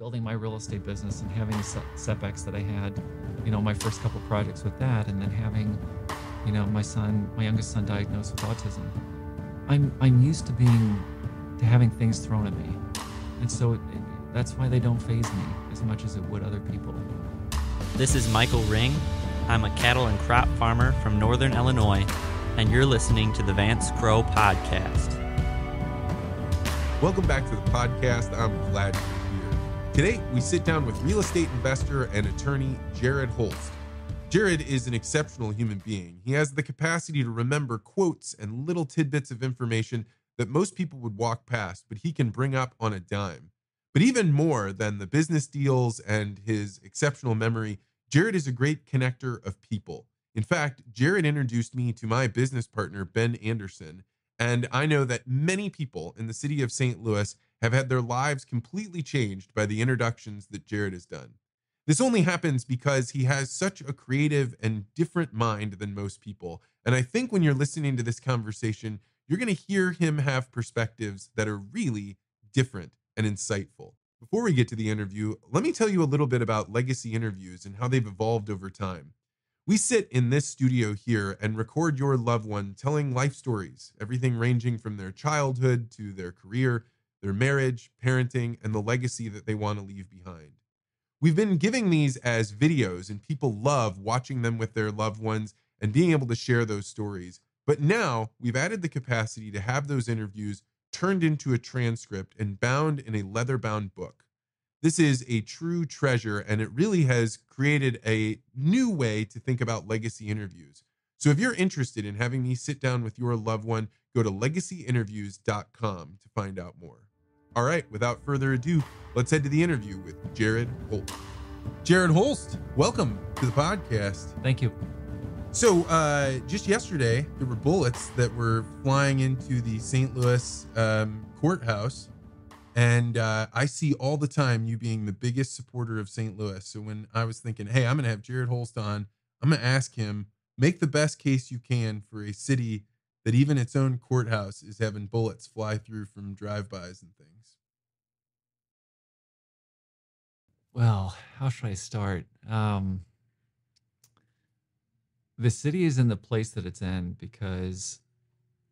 building my real estate business and having the setbacks that I had, you know, my first couple projects with that, and then having, you know, my son, my youngest son, diagnosed with autism. I'm I'm used to being to having things thrown at me, and so it, it, that's why they don't faze me as much as it would other people. This is Michael Ring. I'm a cattle and crop farmer from Northern Illinois, and you're listening to the Vance Crowe Podcast. Welcome back to the podcast. I'm glad you're here. Today, we sit down with real estate investor and attorney Jarrad Holst. Jarrad is an exceptional human being. He has the capacity to remember quotes and little tidbits of information that most people would walk past, but he can bring up on a dime. But even more than the business deals and his exceptional memory, Jarrad is a great connector of people. In fact, Jarrad introduced me to my business partner, Ben Anderson, and I know that many people in the city of St. Louis have had their lives completely changed by the introductions that Jarrad has done. This only happens because he has such a creative and different mind than most people. And I think when you're listening to this conversation, you're going to hear him have perspectives that are really different and insightful. Before we get to the interview, let me tell you a little bit about legacy interviews and how they've evolved over time. We sit in this studio here and record your loved one telling life stories, everything ranging from their childhood to their career, their marriage, parenting, and the legacy that they want to leave behind. We've been giving these as videos, and people love watching them with their loved ones and being able to share those stories. But now we've added the capacity to have those interviews turned into a transcript and bound in a leather bound book. This is a true treasure, and it really has created a new way to think about legacy interviews. So, if you're interested in having me sit down with your loved one, go to legacyinterviews.com to find out more. All right, without further ado, let's head to the interview with Jarrad Holst. Jarrad Holst, welcome to the podcast. Thank you. So, uh, just yesterday, there were bullets that were flying into the St. Louis um, courthouse. And uh, I see all the time you being the biggest supporter of St. Louis. So, when I was thinking, hey, I'm going to have Jarrad Holst on, I'm going to ask him, make the best case you can for a city that even its own courthouse is having bullets fly through from drive-bys and things. Well, how should I start? Um, the city is in the place that it's in because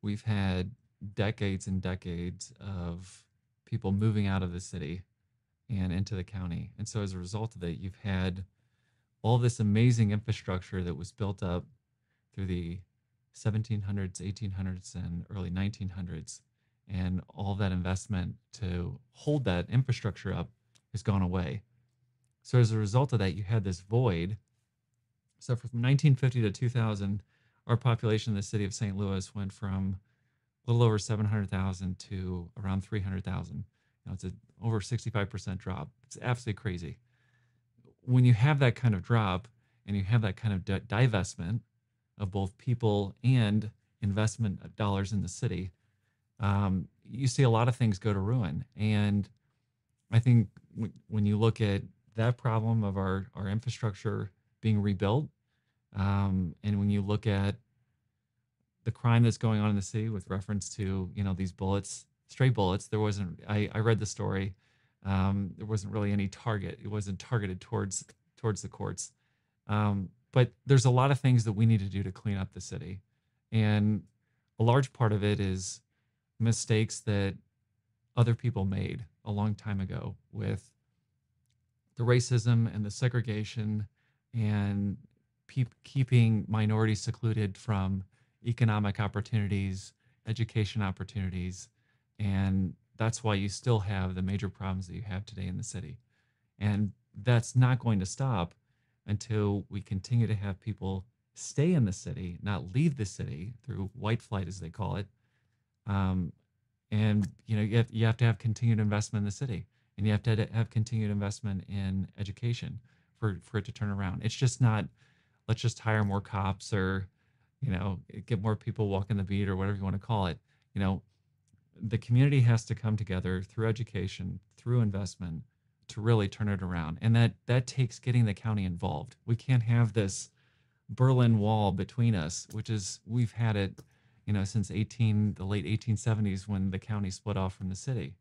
we've had decades and decades of people moving out of the city and into the county. And so as a result of that, you've had all this amazing infrastructure that was built up through the 1700s, 1800s, and early 1900s. And all that investment to hold that infrastructure up has gone away. So as a result of that, you had this void. So from 1950 to 2000, our population in the city of St. Louis went from a little over 700,000 to around 300,000. You know, it's an over 65% drop. It's absolutely crazy. When you have that kind of drop and you have that kind of di- divestment of both people and investment dollars in the city, um, you see a lot of things go to ruin. And I think when you look at that problem of our, our infrastructure being rebuilt, um, and when you look at the crime that's going on in the city with reference to you know these bullets, stray bullets, there wasn't. I, I read the story. Um, there wasn't really any target. It wasn't targeted towards towards the courts. Um, but there's a lot of things that we need to do to clean up the city, and a large part of it is mistakes that other people made a long time ago with the racism and the segregation and pe- keeping minorities secluded from economic opportunities, education opportunities, and that's why you still have the major problems that you have today in the city. And that's not going to stop until we continue to have people stay in the city, not leave the city through white flight, as they call it. Um, and you know, you have, you have to have continued investment in the city, and you have to have continued investment in education for for it to turn around. It's just not let's just hire more cops or you know get more people walking the beat or whatever you want to call it. You know, the community has to come together through education, through investment to really turn it around. And that that takes getting the county involved. We can't have this Berlin Wall between us, which is we've had it, you know, since 18 the late 1870s when the county split off from the city.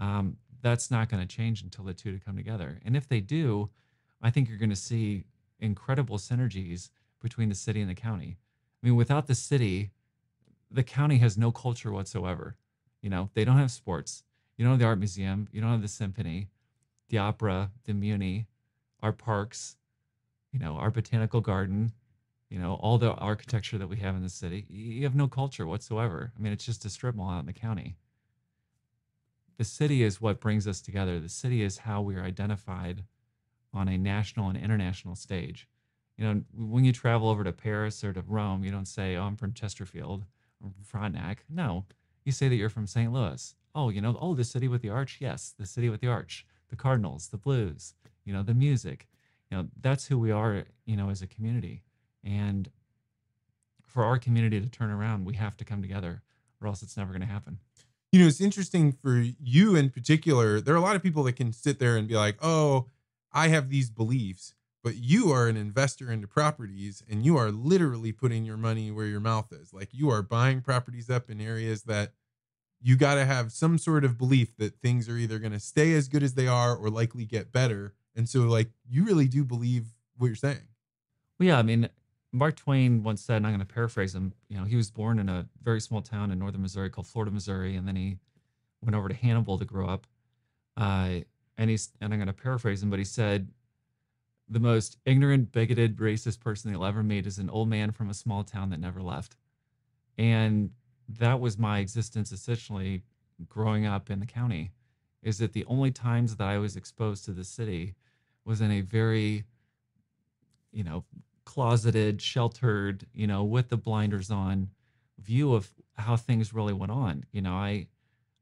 Um, that's not going to change until the two to come together. And if they do, I think you're going to see incredible synergies between the city and the county. I mean, without the city, the county has no culture whatsoever. You know, they don't have sports. You don't have the art museum. You don't have the symphony, the opera, the Muni, our parks, you know, our botanical garden, you know, all the architecture that we have in the city. You have no culture whatsoever. I mean, it's just a strip mall out in the county. The city is what brings us together. The city is how we are identified on a national and international stage. You know, when you travel over to Paris or to Rome, you don't say, "Oh, I'm from Chesterfield or Frontenac." No, you say that you're from St. Louis. Oh, you know, oh, the city with the arch. Yes, the city with the arch. The Cardinals, the Blues. You know, the music. You know, that's who we are. You know, as a community, and for our community to turn around, we have to come together, or else it's never going to happen. You know, it's interesting for you in particular. There are a lot of people that can sit there and be like, "Oh, I have these beliefs." but you are an investor into properties and you are literally putting your money where your mouth is. Like you are buying properties up in areas that you got to have some sort of belief that things are either going to stay as good as they are or likely get better. And so, like, you really do believe what you're saying. Well, yeah. I mean, Mark Twain once said, and I'm going to paraphrase him, you know, he was born in a very small town in northern Missouri called Florida, Missouri, and then he went over to Hannibal to grow up. Uh, and he's, and I'm going to paraphrase him, but he said, the most ignorant, bigoted, racist person you'll ever meet is an old man from a small town that never left. And that was my existence essentially growing up in the county. Is that the only times that I was exposed to the city was in a very, you know, closeted, sheltered, you know, with the blinders on view of how things really went on. You know, I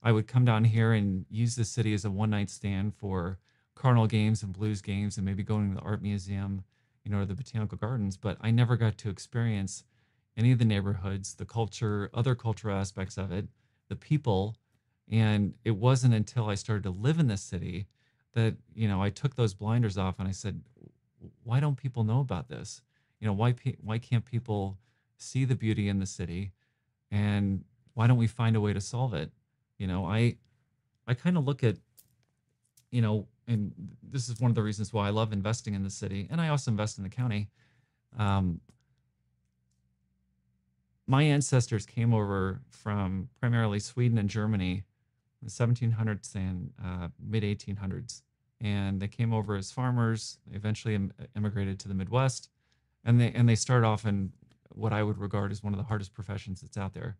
I would come down here and use the city as a one night stand for Cardinal games and Blues games and maybe going to the art museum, you know, or the botanical gardens, but I never got to experience any of the neighborhoods, the culture, other cultural aspects of it, the people. And it wasn't until I started to live in the city that, you know, I took those blinders off and I said, why don't people know about this? You know, why why can't people see the beauty in the city and why don't we find a way to solve it? You know, I I kind of look at you know, and this is one of the reasons why I love investing in the city, and I also invest in the county. Um, my ancestors came over from primarily Sweden and Germany in the 1700s and uh, mid 1800s, and they came over as farmers. They eventually Im- immigrated to the Midwest, and they and they started off in what I would regard as one of the hardest professions that's out there.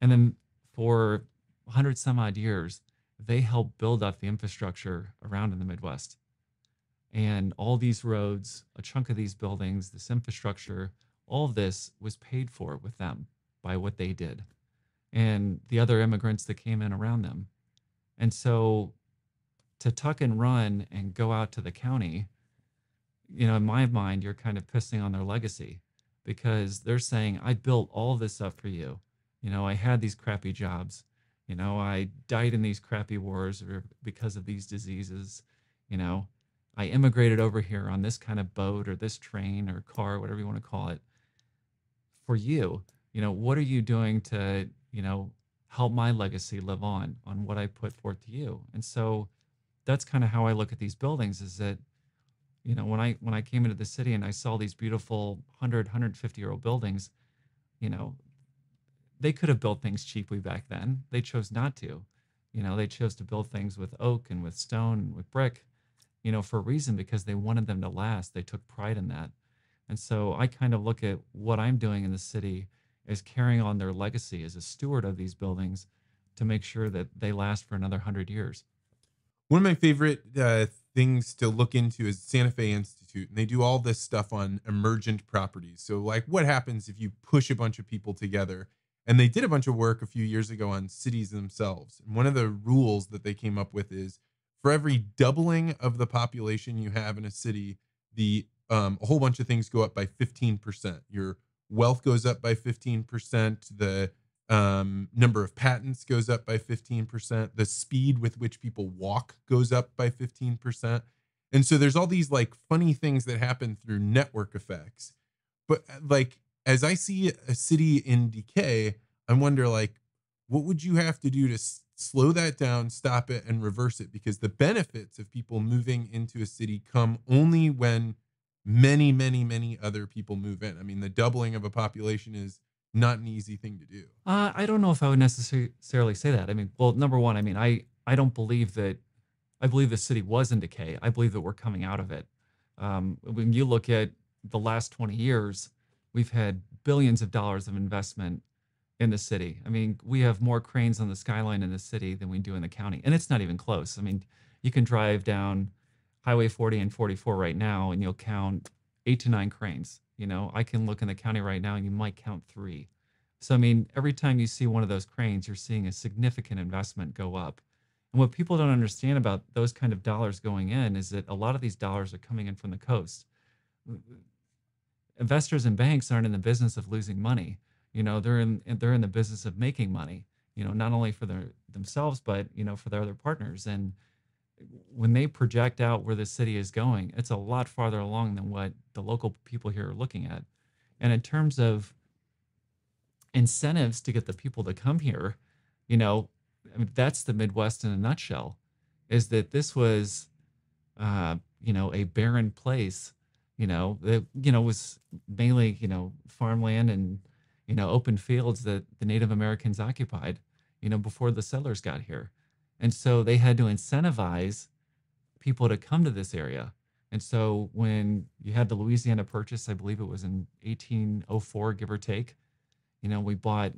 And then for 100 some odd years, they helped build up the infrastructure around in the Midwest. And all these roads, a chunk of these buildings, this infrastructure, all of this was paid for with them by what they did and the other immigrants that came in around them. And so to tuck and run and go out to the county, you know, in my mind, you're kind of pissing on their legacy because they're saying, I built all this up for you. You know, I had these crappy jobs. You know, I died in these crappy wars or because of these diseases. You know, I immigrated over here on this kind of boat or this train or car, whatever you want to call it, for you. You know, what are you doing to, you know, help my legacy live on on what I put forth to you? And so that's kind of how I look at these buildings is that, you know, when I when I came into the city and I saw these beautiful 100, 150 year old buildings, you know, they could have built things cheaply back then. They chose not to. You know, they chose to build things with oak and with stone and with brick, you know, for a reason because they wanted them to last. They took pride in that. And so I kind of look at what I'm doing in the city as carrying on their legacy as a steward of these buildings to make sure that they last for another hundred years. One of my favorite uh, things to look into is Santa Fe Institute, and they do all this stuff on emergent properties. So, like, what happens if you push a bunch of people together and they did a bunch of work a few years ago on cities themselves. And one of the rules that they came up with is for every doubling of the population you have in a city, the um, a whole bunch of things go up by 15%. Your wealth goes up by 15%. The um, number of patents goes up by 15%. The speed with which people walk goes up by 15%. And so there's all these like funny things that happen through network effects. But like as I see a city in decay, I wonder like what would you have to do to s- slow that down, stop it, and reverse it? Because the benefits of people moving into a city come only when many, many, many other people move in. I mean, the doubling of a population is not an easy thing to do. Uh, I don't know if I would necessarily say that. I mean, well, number one, I mean, I I don't believe that. I believe the city was in decay. I believe that we're coming out of it. Um, when you look at the last 20 years, we've had billions of dollars of investment in the city. I mean, we have more cranes on the skyline in the city than we do in the county, and it's not even close. I mean, you can drive down Highway 40 and 44 right now, and you'll count eight to nine cranes. You know, I can look in the county right now, and you might count three. So, I mean, every time you see one of those cranes, you're seeing a significant investment go up. And what people don't understand about those kind of dollars going in is that a lot of these dollars are coming in from the coast. Investors and banks aren't in the business of losing money. You know, they're in they're in the business of making money. You know, not only for their themselves, but you know, for their other partners. And when they project out where the city is going, it's a lot farther along than what the local people here are looking at. And in terms of incentives to get the people to come here, you know, I mean, that's the Midwest in a nutshell. Is that this was, uh, you know, a barren place, you know, that you know was mainly you know farmland and you know open fields that the Native Americans occupied, you know, before the settlers got here, and so they had to incentivize people to come to this area. And so when you had the Louisiana Purchase, I believe it was in 1804, give or take, you know, we bought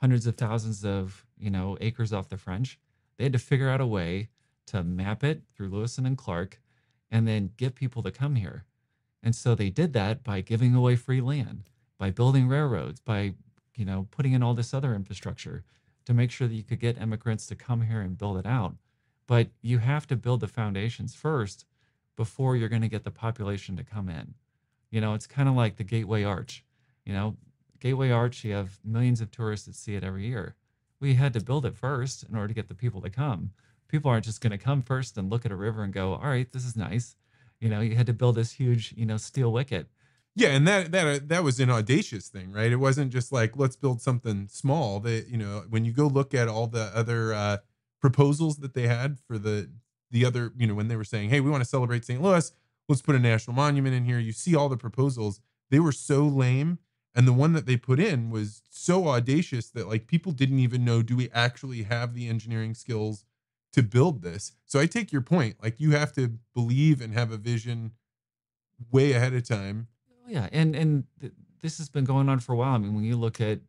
hundreds of thousands of you know acres off the French. They had to figure out a way to map it through Lewis and Clark, and then get people to come here. And so they did that by giving away free land, by building railroads, by you know putting in all this other infrastructure to make sure that you could get immigrants to come here and build it out. But you have to build the foundations first before you're going to get the population to come in. You know, it's kind of like the Gateway Arch. You know, Gateway Arch, you have millions of tourists that see it every year. We had to build it first in order to get the people to come. People aren't just going to come first and look at a river and go, "All right, this is nice." You know, you had to build this huge, you know, steel wicket. Yeah, and that that uh, that was an audacious thing, right? It wasn't just like let's build something small. That you know, when you go look at all the other uh, proposals that they had for the the other, you know, when they were saying, "Hey, we want to celebrate St. Louis, let's put a national monument in here." You see all the proposals; they were so lame, and the one that they put in was so audacious that like people didn't even know, do we actually have the engineering skills to build this? So I take your point. Like you have to believe and have a vision way ahead of time Oh, yeah, and and th- this has been going on for a while. I mean, when you look at,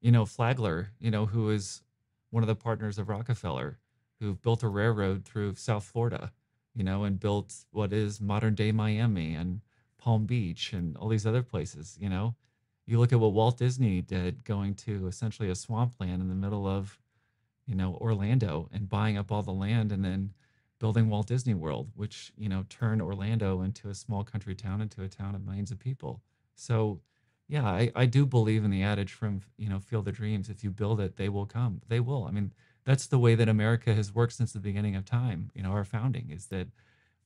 you know, Flagler, you know, who is one of the partners of Rockefeller, who built a railroad through South Florida, you know, and built what is modern day Miami and Palm Beach and all these other places. You know, you look at what Walt Disney did, going to essentially a swampland in the middle of, you know, Orlando and buying up all the land and then building Walt Disney World, which you know turned Orlando into a small country town into a town of millions of people. So, yeah, I, I do believe in the adage from you know Field of Dreams: if you build it, they will come. They will. I mean, that's the way that America has worked since the beginning of time. You know, our founding is that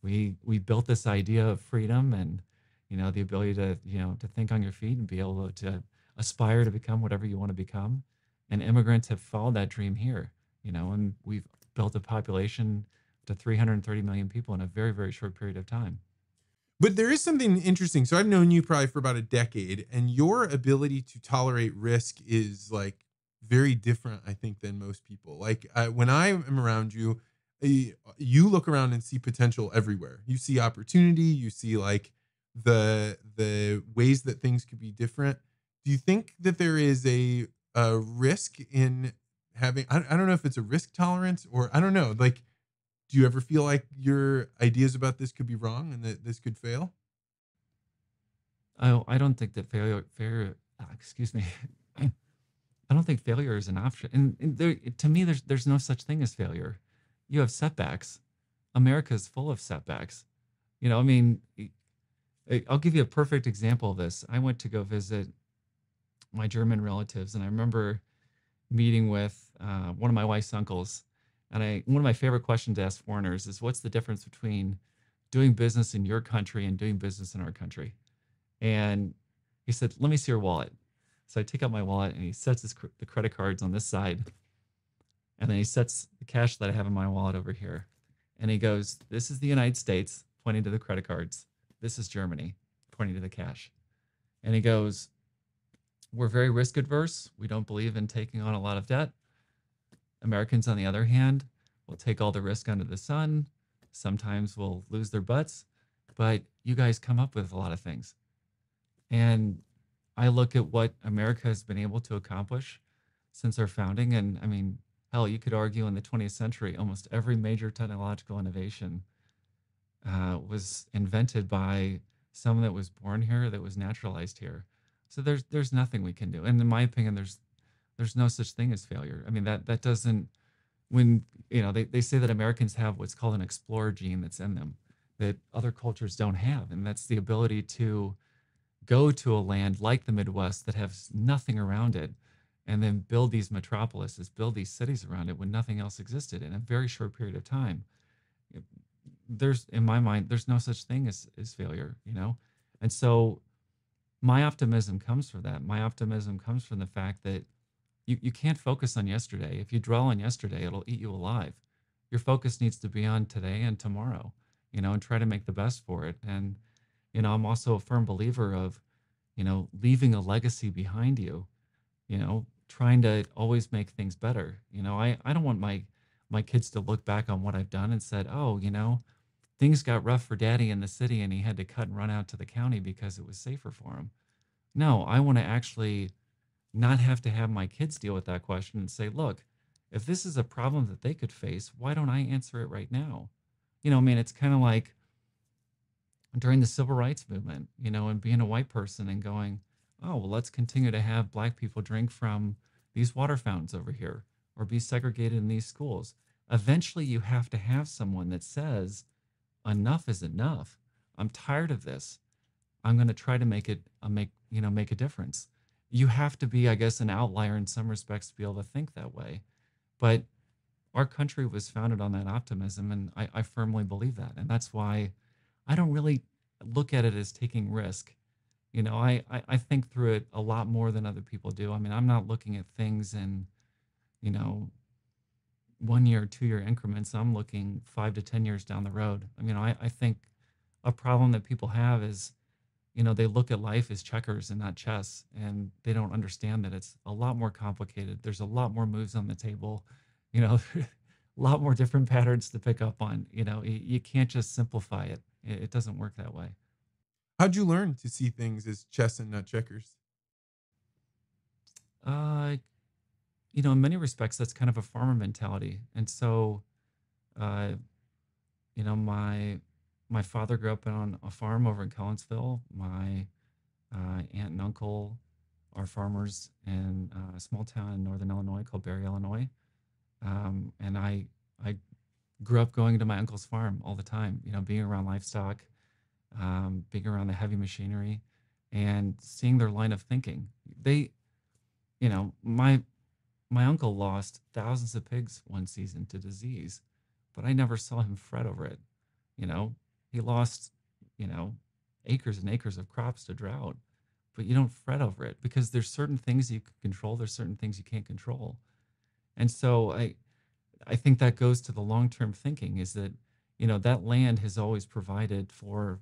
we we built this idea of freedom and you know the ability to you know to think on your feet and be able to aspire to become whatever you want to become. And immigrants have followed that dream here. You know, and we've built a population to 330 million people in a very, very short period of time. But there is something interesting. So I've known you probably for about a decade, and your ability to tolerate risk is like very different, I think, than most people. Like uh, when I am around you, you look around and see potential everywhere. You see opportunity. You see like the the ways that things could be different. Do you think that there is a a risk in having? I, I don't know if it's a risk tolerance or I don't know. Like do you ever feel like your ideas about this could be wrong and that this could fail? Oh, I don't think that failure, failure, uh, excuse me, I don't think failure is an option. And, and there, to me, there's there's no such thing as failure. You have setbacks. America is full of setbacks. You know, I mean, I'll give you a perfect example of this. I went to go visit my German relatives, and I remember meeting with uh, one of my wife's uncles and I one of my favorite questions to ask foreigners is what's the difference between doing business in your country and doing business in our country? And he said, "Let me see your wallet." So I take out my wallet and he sets his, the credit cards on this side, And then he sets the cash that I have in my wallet over here. And he goes, This is the United States, pointing to the credit cards. This is Germany, pointing to the cash. And he goes, We're very risk adverse. We don't believe in taking on a lot of debt. Americans, on the other hand, will take all the risk under the sun. Sometimes will lose their butts, but you guys come up with a lot of things. And I look at what America has been able to accomplish since our founding. And I mean, hell, you could argue in the 20th century, almost every major technological innovation uh, was invented by someone that was born here, that was naturalized here. So there's there's nothing we can do. And in my opinion, there's there's no such thing as failure. I mean, that that doesn't when you know they, they say that Americans have what's called an explorer gene that's in them that other cultures don't have. And that's the ability to go to a land like the Midwest that has nothing around it and then build these metropolises, build these cities around it when nothing else existed in a very short period of time. There's, in my mind, there's no such thing as, as failure, you know? And so my optimism comes from that. My optimism comes from the fact that you, you can't focus on yesterday. If you dwell on yesterday, it'll eat you alive. Your focus needs to be on today and tomorrow, you know, and try to make the best for it. And, you know, I'm also a firm believer of, you know, leaving a legacy behind you, you know, trying to always make things better. You know, I, I don't want my my kids to look back on what I've done and said, oh, you know, things got rough for daddy in the city and he had to cut and run out to the county because it was safer for him. No, I want to actually not have to have my kids deal with that question and say, look, if this is a problem that they could face, why don't I answer it right now? You know, I mean, it's kind of like during the civil rights movement, you know, and being a white person and going, oh, well, let's continue to have black people drink from these water fountains over here or be segregated in these schools. Eventually, you have to have someone that says, enough is enough. I'm tired of this. I'm going to try to make it, uh, make, you know, make a difference you have to be, I guess, an outlier in some respects to be able to think that way. But our country was founded on that optimism, and I, I firmly believe that. And that's why I don't really look at it as taking risk. You know, I, I, I think through it a lot more than other people do. I mean, I'm not looking at things in, you know, one year, two year increments. I'm looking five to 10 years down the road. I mean, I, I think a problem that people have is you know they look at life as checkers and not chess and they don't understand that it's a lot more complicated. There's a lot more moves on the table you know a lot more different patterns to pick up on you know you, you can't just simplify it. it it doesn't work that way. How'd you learn to see things as chess and not checkers? Uh you know in many respects that's kind of a farmer mentality and so uh you know my my father grew up on a farm over in Collinsville. My uh, aunt and uncle are farmers in a small town in northern Illinois called Barry, Illinois. Um, and I I grew up going to my uncle's farm all the time. You know, being around livestock, um, being around the heavy machinery, and seeing their line of thinking. They, you know, my my uncle lost thousands of pigs one season to disease, but I never saw him fret over it. You know, he lost, you know, acres and acres of crops to drought. But you don't fret over it because there's certain things you can control, there's certain things you can't control. And so I I think that goes to the long-term thinking is that, you know, that land has always provided for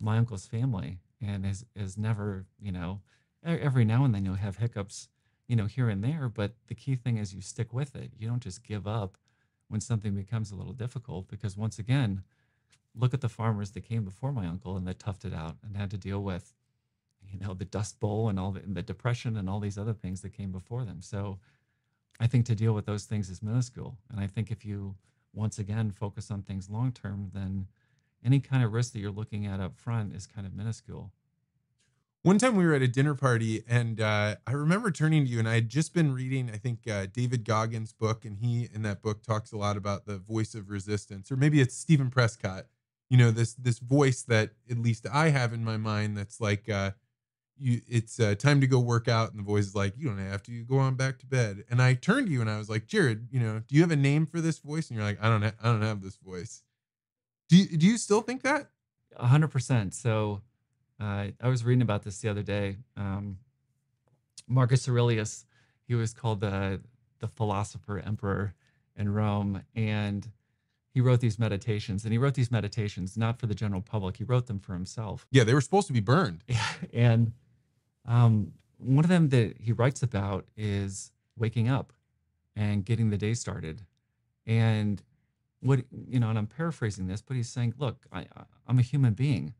my uncle's family and has has never, you know, every now and then you'll have hiccups, you know, here and there, but the key thing is you stick with it. You don't just give up when something becomes a little difficult because once again, look at the farmers that came before my uncle and that toughed it out and had to deal with, you know, the Dust Bowl and all the, and the depression and all these other things that came before them. So I think to deal with those things is minuscule. And I think if you once again focus on things long term, then any kind of risk that you're looking at up front is kind of minuscule. One time we were at a dinner party, and uh, I remember turning to you, and I had just been reading, I think, uh, David Goggins' book, and he in that book talks a lot about the voice of resistance, or maybe it's Stephen Prescott you know this this voice that at least I have in my mind that's like uh you it's uh, time to go work out. And the voice is like you don't have to you go on back to bed. And I turned to you and I was like Jarrad you know do you have a name for this voice? And you're like I don't ha- I don't have this voice. Do you, do you still think that? A hundred percent. So uh, I was reading about this the other day. Um, Marcus Aurelius he was called the the philosopher emperor in Rome, and he wrote these meditations. And he wrote these meditations not for the general public; he wrote them for himself. Yeah, they were supposed to be burned. and um, one of them that he writes about is waking up and getting the day started. And what you know, and I'm paraphrasing this, but he's saying, "Look, I, I'm a human being.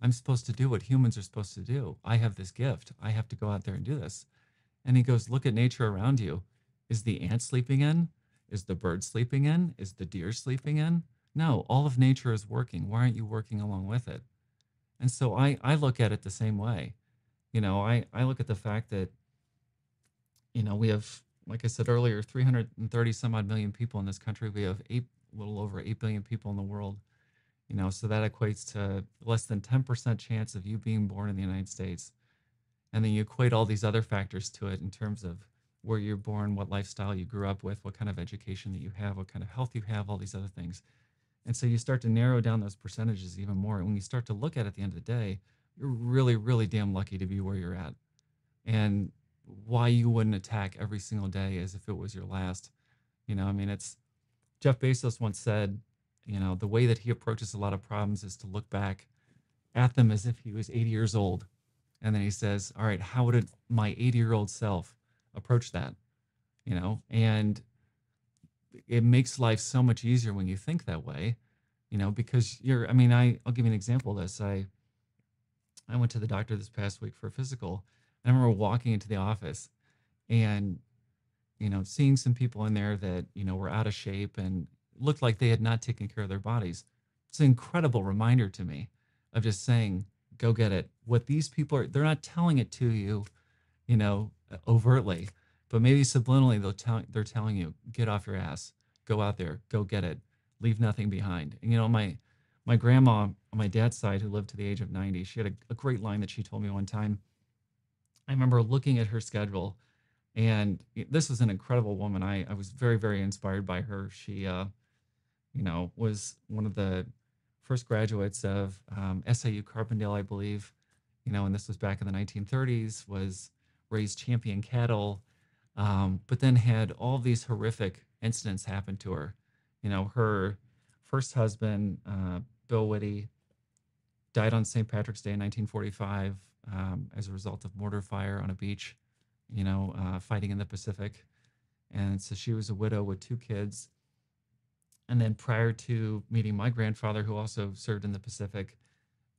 I'm supposed to do what humans are supposed to do. I have this gift. I have to go out there and do this." And he goes, "Look at nature around you. Is the ant sleeping in? Is the bird sleeping in? Is the deer sleeping in? No, all of nature is working. Why aren't you working along with it?" And so I I look at it the same way. You know, I I look at the fact that you know we have like I said earlier, 330 some odd million people in this country. We have eight little over 8 billion people in the world. You know, so that equates to less than 10% chance of you being born in the United States. And then you equate all these other factors to it in terms of where you're born, what lifestyle you grew up with, what kind of education that you have, what kind of health you have, all these other things. And so you start to narrow down those percentages even more. And when you start to look at it at the end of the day, you're really, really damn lucky to be where you're at. And why you wouldn't attack every single day as if it was your last. You know, I mean, it's Jeff Bezos once said, you know, the way that he approaches a lot of problems is to look back at them as if he was 80 years old. And then he says, all right, how would it, my 80 year old self approach that? You know, and it makes life so much easier when you think that way, you know, because you're, I mean, I, I'll give you an example of this. I, I went to the doctor this past week for a physical. I remember walking into the office and you know, seeing some people in there that, you know, were out of shape and looked like they had not taken care of their bodies. It's an incredible reminder to me of just saying, go get it. What these people are, they're not telling it to you, you know, overtly, but maybe subliminally they'll tell, they're telling you, get off your ass, go out there, go get it, leave nothing behind. And, you know, my, my grandma on my dad's side, who lived to the age of 90, she had a, a great line that she told me one time. I remember looking at her schedule and this was an incredible woman. I, I was very, very inspired by her. She, uh, you know, was one of the first graduates of um, SIU Carbondale, I believe, you know, and this was back in the 1930s, was raised champion cattle, um, but then had all these horrific incidents happen to her. You know, her first husband, uh, Bill Whitty, died on St. Patrick's Day in 1945 um, as a result of mortar fire on a beach you know, uh, fighting in the Pacific. And so she was a widow with two kids. And then prior to meeting my grandfather, who also served in the Pacific,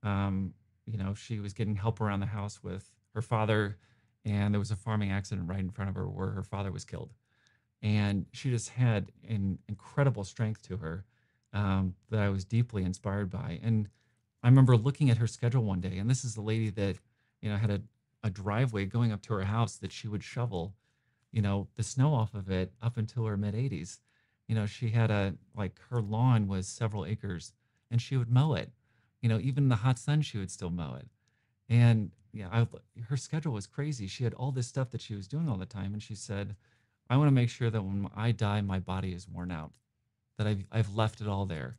um, you know, she was getting help around the house with her father. And there was a farming accident right in front of her where her father was killed. And she just had an incredible strength to her um, that I was deeply inspired by. And I remember looking at her schedule one day, and this is the lady that, you know, had a, a driveway going up to her house that she would shovel, you know, the snow off of it up until her mid 80s. You know, she had a like her lawn was several acres and she would mow it. You know, even in the hot sun, she would still mow it. And yeah, I, her schedule was crazy. She had all this stuff that she was doing all the time. And she said, I want to make sure that when I die, my body is worn out, that I've, I've left it all there.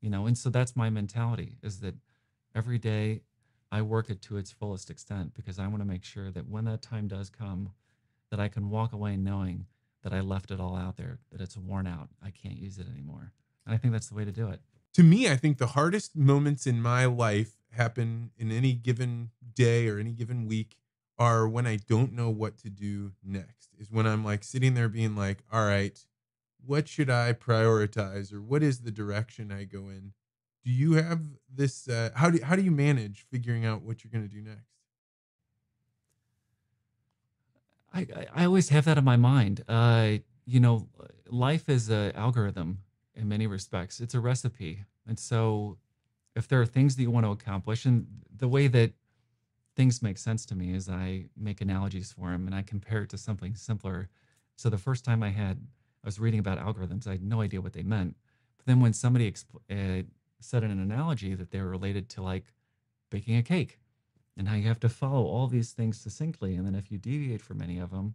You know, and so that's my mentality is that every day I work it to its fullest extent because I want to make sure that when that time does come, that I can walk away knowing that I left it all out there, that it's worn out. I can't use it anymore. And I think that's the way to do it. To me, I think the hardest moments in my life happen in any given day or any given week are when I don't know what to do next. Is when I'm like sitting there being like, all right, what should I prioritize or what is the direction I go in? do you have this uh, how do how do you manage figuring out what you're going to do next I, I always have that in my mind uh, you know life is an algorithm in many respects it's a recipe and so if there are things that you want to accomplish and the way that things make sense to me is i make analogies for them and i compare it to something simpler so the first time i had i was reading about algorithms i had no idea what they meant but then when somebody exp- uh, said in an analogy that they were related to like baking a cake and how you have to follow all these things succinctly. And then if you deviate from any of them,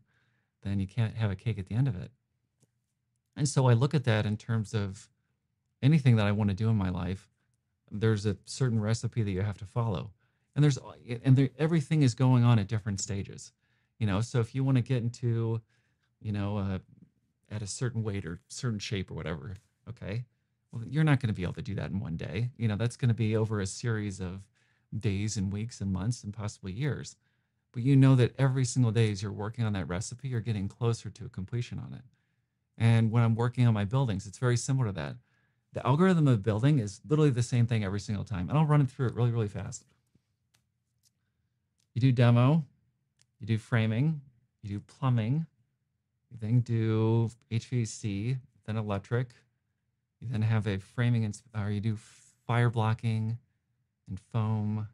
then you can't have a cake at the end of it. And so I look at that in terms of anything that I want to do in my life. There's a certain recipe that you have to follow. And there's and there, everything is going on at different stages. You know, so if you want to get into, you know, uh, at a certain weight or certain shape or whatever. Okay. Well, you're not going to be able to do that in one day. You know, that's going to be over a series of days and weeks and months and possibly years. But you know that every single day as you're working on that recipe, you're getting closer to a completion on it. And when I'm working on my buildings, it's very similar to that. The algorithm of building is literally the same thing every single time. And I'll run it through it really, really fast. You do demo, you do framing, you do plumbing, you then do HVAC, then electric. You then have a framing, or you do fire blocking and foam.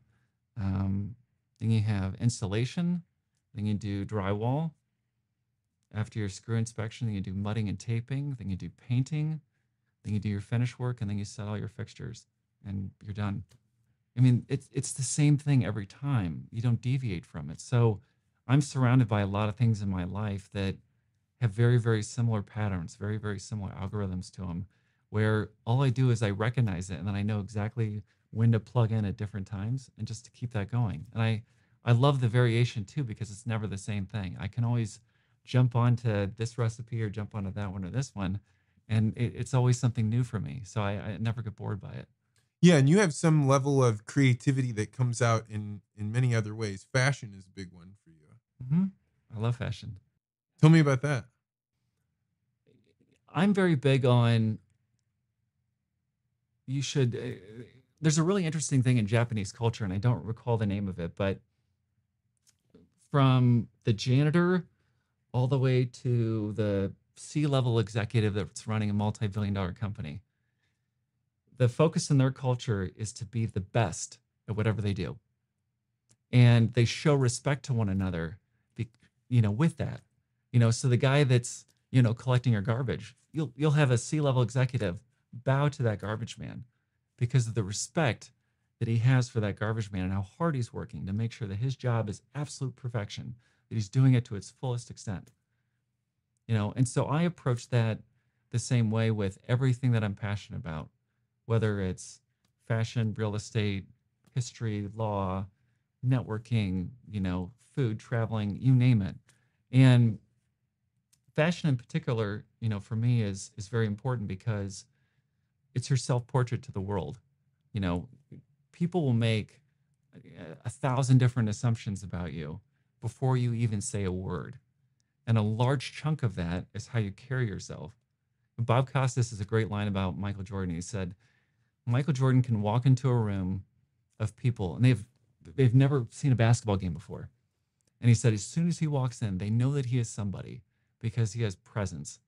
Um, then you have installation. Then you do drywall. After your screw inspection, then you do mudding and taping. Then you do painting. Then you do your finish work, and then you set all your fixtures, and you're done. I mean, it's it's the same thing every time. You don't deviate from it. So I'm surrounded by a lot of things in my life that have very, very similar patterns, very, very similar algorithms to them, where all I do is I recognize it and then I know exactly when to plug in at different times and just to keep that going. And I I love the variation too because it's never the same thing. I can always jump onto this recipe or jump onto that one or this one, and it, it's always something new for me. So I, I never get bored by it. Yeah, and you have some level of creativity that comes out in in many other ways. Fashion is a big one for you. hmm I love fashion. Tell me about that. I'm very big on you should. Uh, there's a really interesting thing in Japanese culture, and I don't recall the name of it, but from the janitor all the way to the C level executive that's running a multi billion dollar company, the focus in their culture is to be the best at whatever they do. And they show respect to one another, you know, with that. You know, so the guy that's, you know, collecting your garbage, you'll you'll have a C-level executive bow to that garbage man because of the respect that he has for that garbage man and how hard he's working to make sure that his job is absolute perfection, that he's doing it to its fullest extent. You know, and so I approach that the same way with everything that I'm passionate about, whether it's fashion, real estate, history, law, networking, you know, food, traveling, you name it. And fashion in particular, you know, for me is is very important because it's your self-portrait to the world. You know, people will make a thousand different assumptions about you before you even say a word. And a large chunk of that is how you carry yourself. Bob Costas has a great line about Michael Jordan. He said, Michael Jordan can walk into a room of people and they've they've never seen a basketball game before. And he said, as soon as he walks in, they know that he is somebody because he has presence.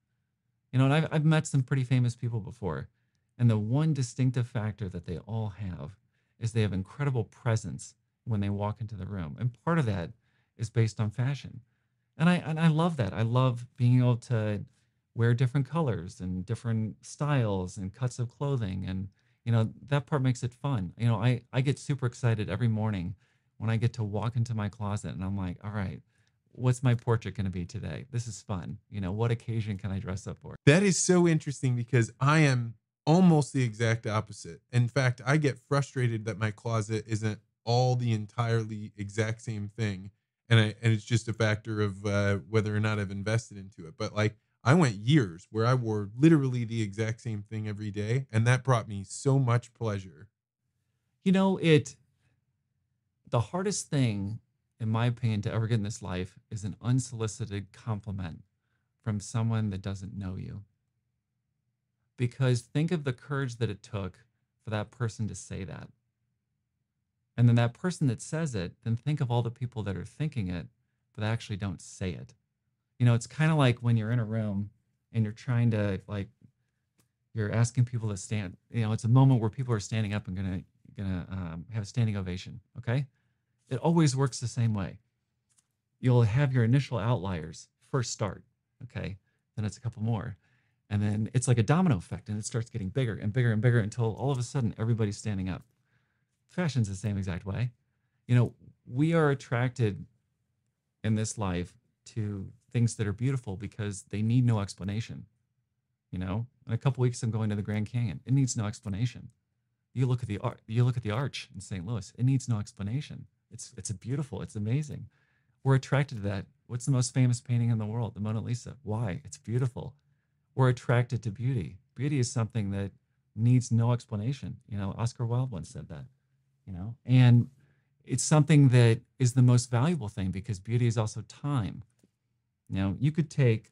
You know, and I've, I've met some pretty famous people before. And the one distinctive factor that they all have is they have incredible presence when they walk into the room. And part of that is based on fashion. And I and I love that. I love being able to wear different colors and different styles and cuts of clothing and you know that part makes it fun. You know, I I get super excited every morning when I get to walk into my closet and I'm like, all right, what's my portrait going to be today? This is fun. You know, what occasion can I dress up for? That is so interesting because I am almost the exact opposite. In fact, I get frustrated that my closet isn't all the entirely exact same thing, and I and it's just a factor of uh, whether or not I've invested into it. But like I went years where I wore literally the exact same thing every day, and that brought me so much pleasure. You know, it the hardest thing in my opinion to ever get in this life is an unsolicited compliment from someone that doesn't know you. Because think of the courage that it took for that person to say that. And then that person that says it, then think of all the people that are thinking it, but actually don't say it. You know, it's kind of like when you're in a room and you're trying to like you're asking people to stand. You know, it's a moment where people are standing up and gonna gonna um, have a standing ovation. Okay, it always works the same way. You'll have your initial outliers first start. Okay, then it's a couple more, and then it's like a domino effect, and it starts getting bigger and bigger and bigger until all of a sudden everybody's standing up. Fashion's the same exact way. You know, we are attracted in this life to things that are beautiful because they need no explanation. You know, in a couple weeks I'm going to the Grand Canyon. It needs no explanation. You look at the art. You look at the arch in St. Louis. It needs no explanation. It's it's beautiful. It's amazing. We're attracted to that. What's the most famous painting in the world? The Mona Lisa. Why? It's beautiful. we're attracted to beauty. Beauty is something that needs no explanation. You know, Oscar Wilde once said that, you know, and it's something that is the most valuable thing because beauty is also time. Now, you could take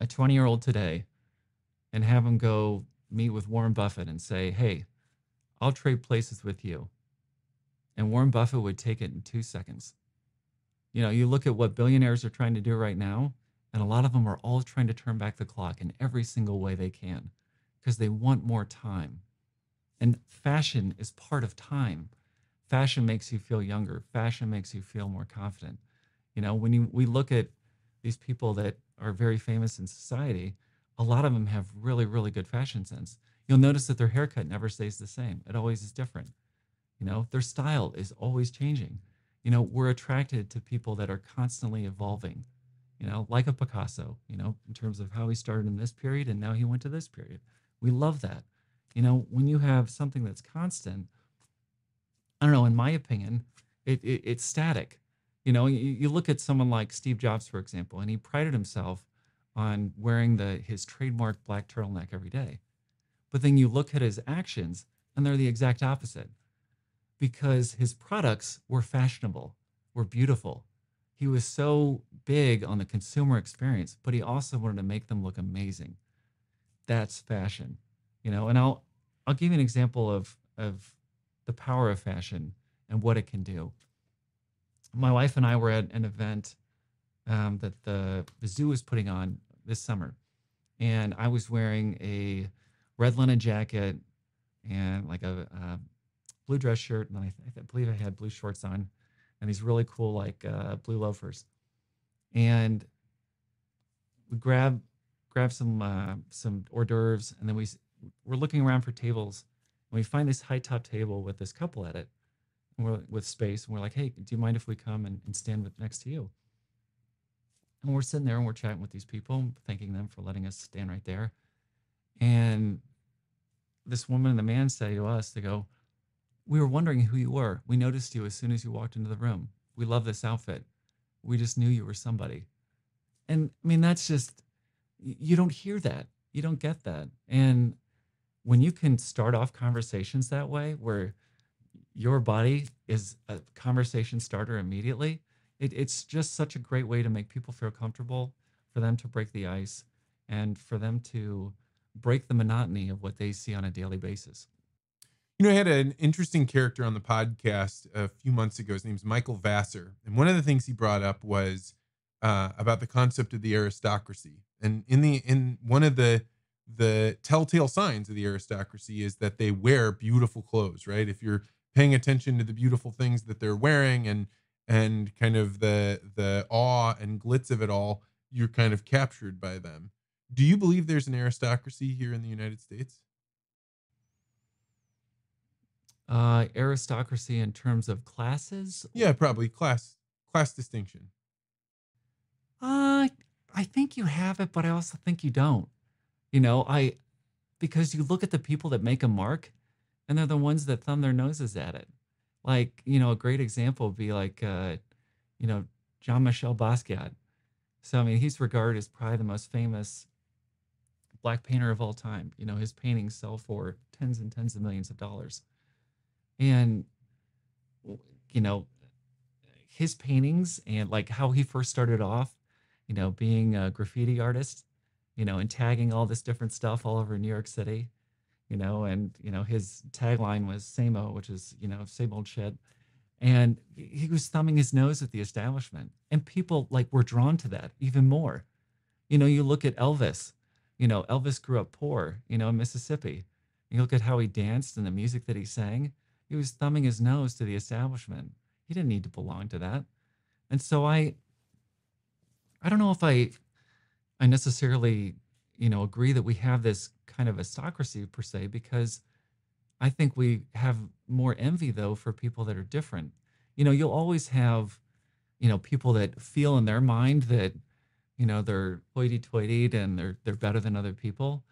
a 20 year old today and have him go meet with Warren Buffett and say, Hey, I'll trade places with you. And Warren Buffett would take it in two seconds. You know, you look at what billionaires are trying to do right now, and a lot of them are all trying to turn back the clock in every single way they can because they want more time. And fashion is part of time. Fashion makes you feel younger. Fashion makes you feel more confident. You know, when you we look at these people that are very famous in society, a lot of them have really, really good fashion sense. You'll notice that their haircut never stays the same. It always is different. You know, their style is always changing. You know, we're attracted to people that are constantly evolving, you know, like a Picasso, you know, in terms of how he started in this period and now he went to this period. We love that. You know, when you have something that's constant, I don't know, in my opinion, it, it it's static. You know, you, you look at someone like Steve Jobs, for example, and he prided himself on wearing the his trademark black turtleneck every day. But then you look at his actions and they're the exact opposite because his products were fashionable, were beautiful. He was so big on the consumer experience, but he also wanted to make them look amazing. That's fashion, you know. And I'll I'll give you an example of of the power of fashion and what it can do. My wife and I were at an event um, that the, the zoo was putting on this summer, and I was wearing a red linen jacket and like a, a blue dress shirt, and then I, I, believe I had blue shorts on, and these really cool like uh, blue loafers. And we grab grab some uh, some hors d'oeuvres, and then we we're looking around for tables, and we find this high top table with this couple at it, with space, and we're like, hey, do you mind if we come and, and stand with, next to you? And we're sitting there and we're chatting with these people, thanking them for letting us stand right there. And this woman and the man say to us, they go, We were wondering who you were. We noticed you as soon as you walked into the room. We love this outfit. We just knew you were somebody. And I mean, that's just, you don't hear that. You don't get that. And when you can start off conversations that way, where your body is a conversation starter immediately, it, it's just such a great way to make people feel comfortable, for them to break the ice, and for them to break the monotony of what they see on a daily basis. You know, I had an interesting character on the podcast a few months ago. His name's Michael Vassar. And one of the things he brought up was uh, about the concept of the aristocracy. And in the in one of the the telltale signs of the aristocracy is that they wear beautiful clothes, right? If you're paying attention to the beautiful things that they're wearing and and kind of the the awe and glitz of it all, you're kind of captured by them. Do you believe there's an aristocracy here in the United States? Uh, aristocracy in terms of classes? Yeah, probably class class distinction. Uh, I think you have it, but I also think you don't. You know, I because you look at the people that make a mark, and they're the ones that thumb their noses at it. Like, you know, a great example would be like, uh, you know, Jean Michel Basquiat. So I mean, he's regarded as probably the most famous black painter of all time. You know, his paintings sell for tens and tens of millions of dollars. And, you know, his paintings and like how he first started off, you know, being a graffiti artist, you know, and tagging all this different stuff all over New York City, you know, and, you know, his tagline was Samo, which is, you know, same old shit. And he was thumbing his nose at the establishment. And people like were drawn to that even more. You know, you look at Elvis, you know, Elvis grew up poor, you know, in Mississippi. You look at how he danced and the music that he sang. He was thumbing his nose to the establishment. He didn't need to belong to that. And so I I don't know if I I necessarily, you know, agree that we have this kind of aristocracy per se because I think we have more envy though for people that are different. You know, you'll always have, you know, people that feel in their mind that you know they're hoity-toity and they're they're better than other people.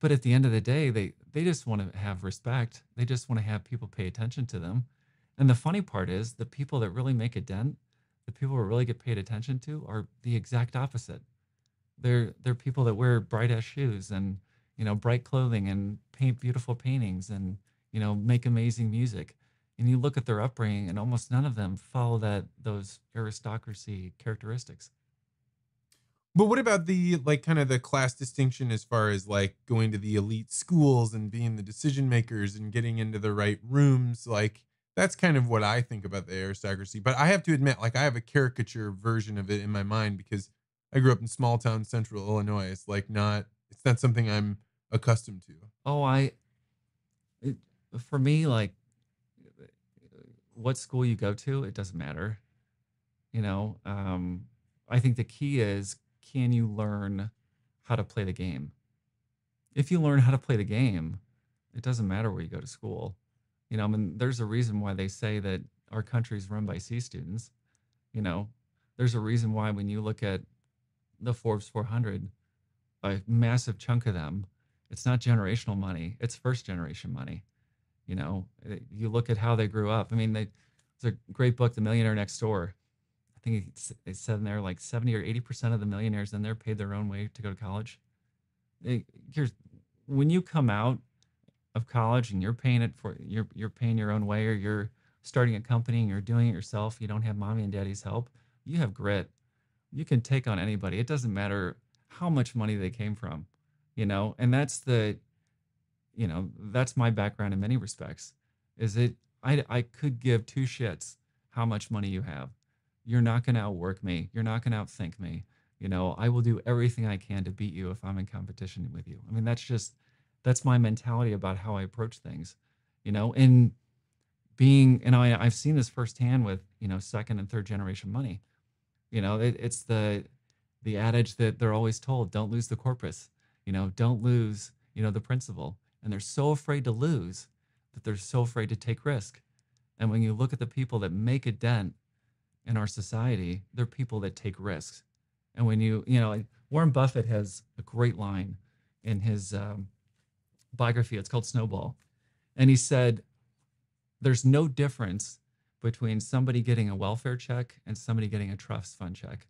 But at the end of the day they they just want to have respect. They just want to have people pay attention to them. And the funny part is the people that really make a dent the people who really get paid attention to are the exact opposite They're they're people that wear bright ass shoes and you know bright clothing and paint beautiful paintings and you know make amazing music. And you look at their upbringing, and almost none of them follow that those aristocracy characteristics. But what about the like kind of the class distinction as far as like going to the elite schools and being the decision makers and getting into the right rooms? Like that's kind of what I think about the aristocracy. But I have to admit, like I have a caricature version of it in my mind because I grew up in small town central Illinois. It's like not it's not something I'm accustomed to. Oh, I it, for me like what school you go to, it doesn't matter. You know, um, I think the key is can you learn how to play the game? If you learn how to play the game, it doesn't matter where you go to school. You know, I mean, there's a reason why they say that our country is run by C students. You know, there's a reason why when you look at the Forbes 400, a massive chunk of them, it's not generational money, it's first generation money. You know, eh, you look at how they grew up. I mean, they, it's a great book, The Millionaire Next Door I think it said in there like 70 or 80% of the millionaires in there paid their own way to go to college. It, here's when you come out of college and you're paying it for you're you're paying your own way or you're starting a company and you're doing it yourself, you don't have mommy and daddy's help, you have grit. You can take on anybody. It doesn't matter how much money they came from, you know? And that's the you know, that's my background in many respects. Is it I I could give two shits how much money you have you're not going to outwork me. You're not going to outthink me. You know, I will do everything I can to beat you if I'm in competition with you. I mean, that's just that's my mentality about how I approach things. You know, and being, and I, I've seen this firsthand with you know second and third generation money. You know, it, it's the the adage that they're always told: don't lose the corpus. You know, don't lose you know the principal. And they're so afraid to lose that they're so afraid to take risk. And when you look at the people that make a dent in our society, they're people that take risks. And when you, you know, Warren Buffett has a great line in his um, biography. It's called Snowball. And he said, there's no difference between somebody getting a welfare check and somebody getting a trust fund check.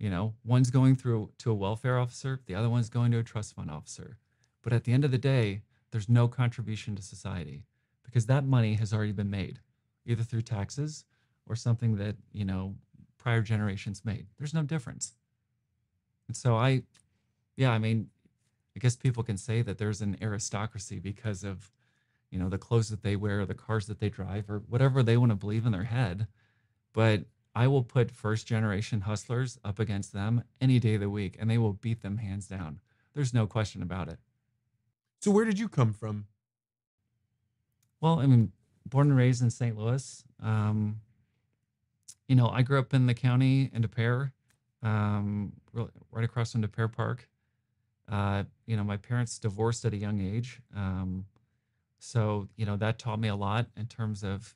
You know, one's going through to a welfare officer, the other one's going to a trust fund officer. But at the end of the day, there's no contribution to society because that money has already been made, either through taxes or something that you know prior generations made. There's no difference. And so I, yeah, I mean, I guess people can say that there's an aristocracy because of, you know, the clothes that they wear, or the cars that they drive, or whatever they want to believe in their head. But I will put first generation hustlers up against them any day of the week, and they will beat them hands down. There's no question about it. So where did you come from? Well, I mean, born and raised in St. Louis. Um, you know, I grew up in the county in Des Peres, um, right across from Des Peres Park. Uh, you know, my parents divorced at a young age. Um, so, you know, that taught me a lot in terms of,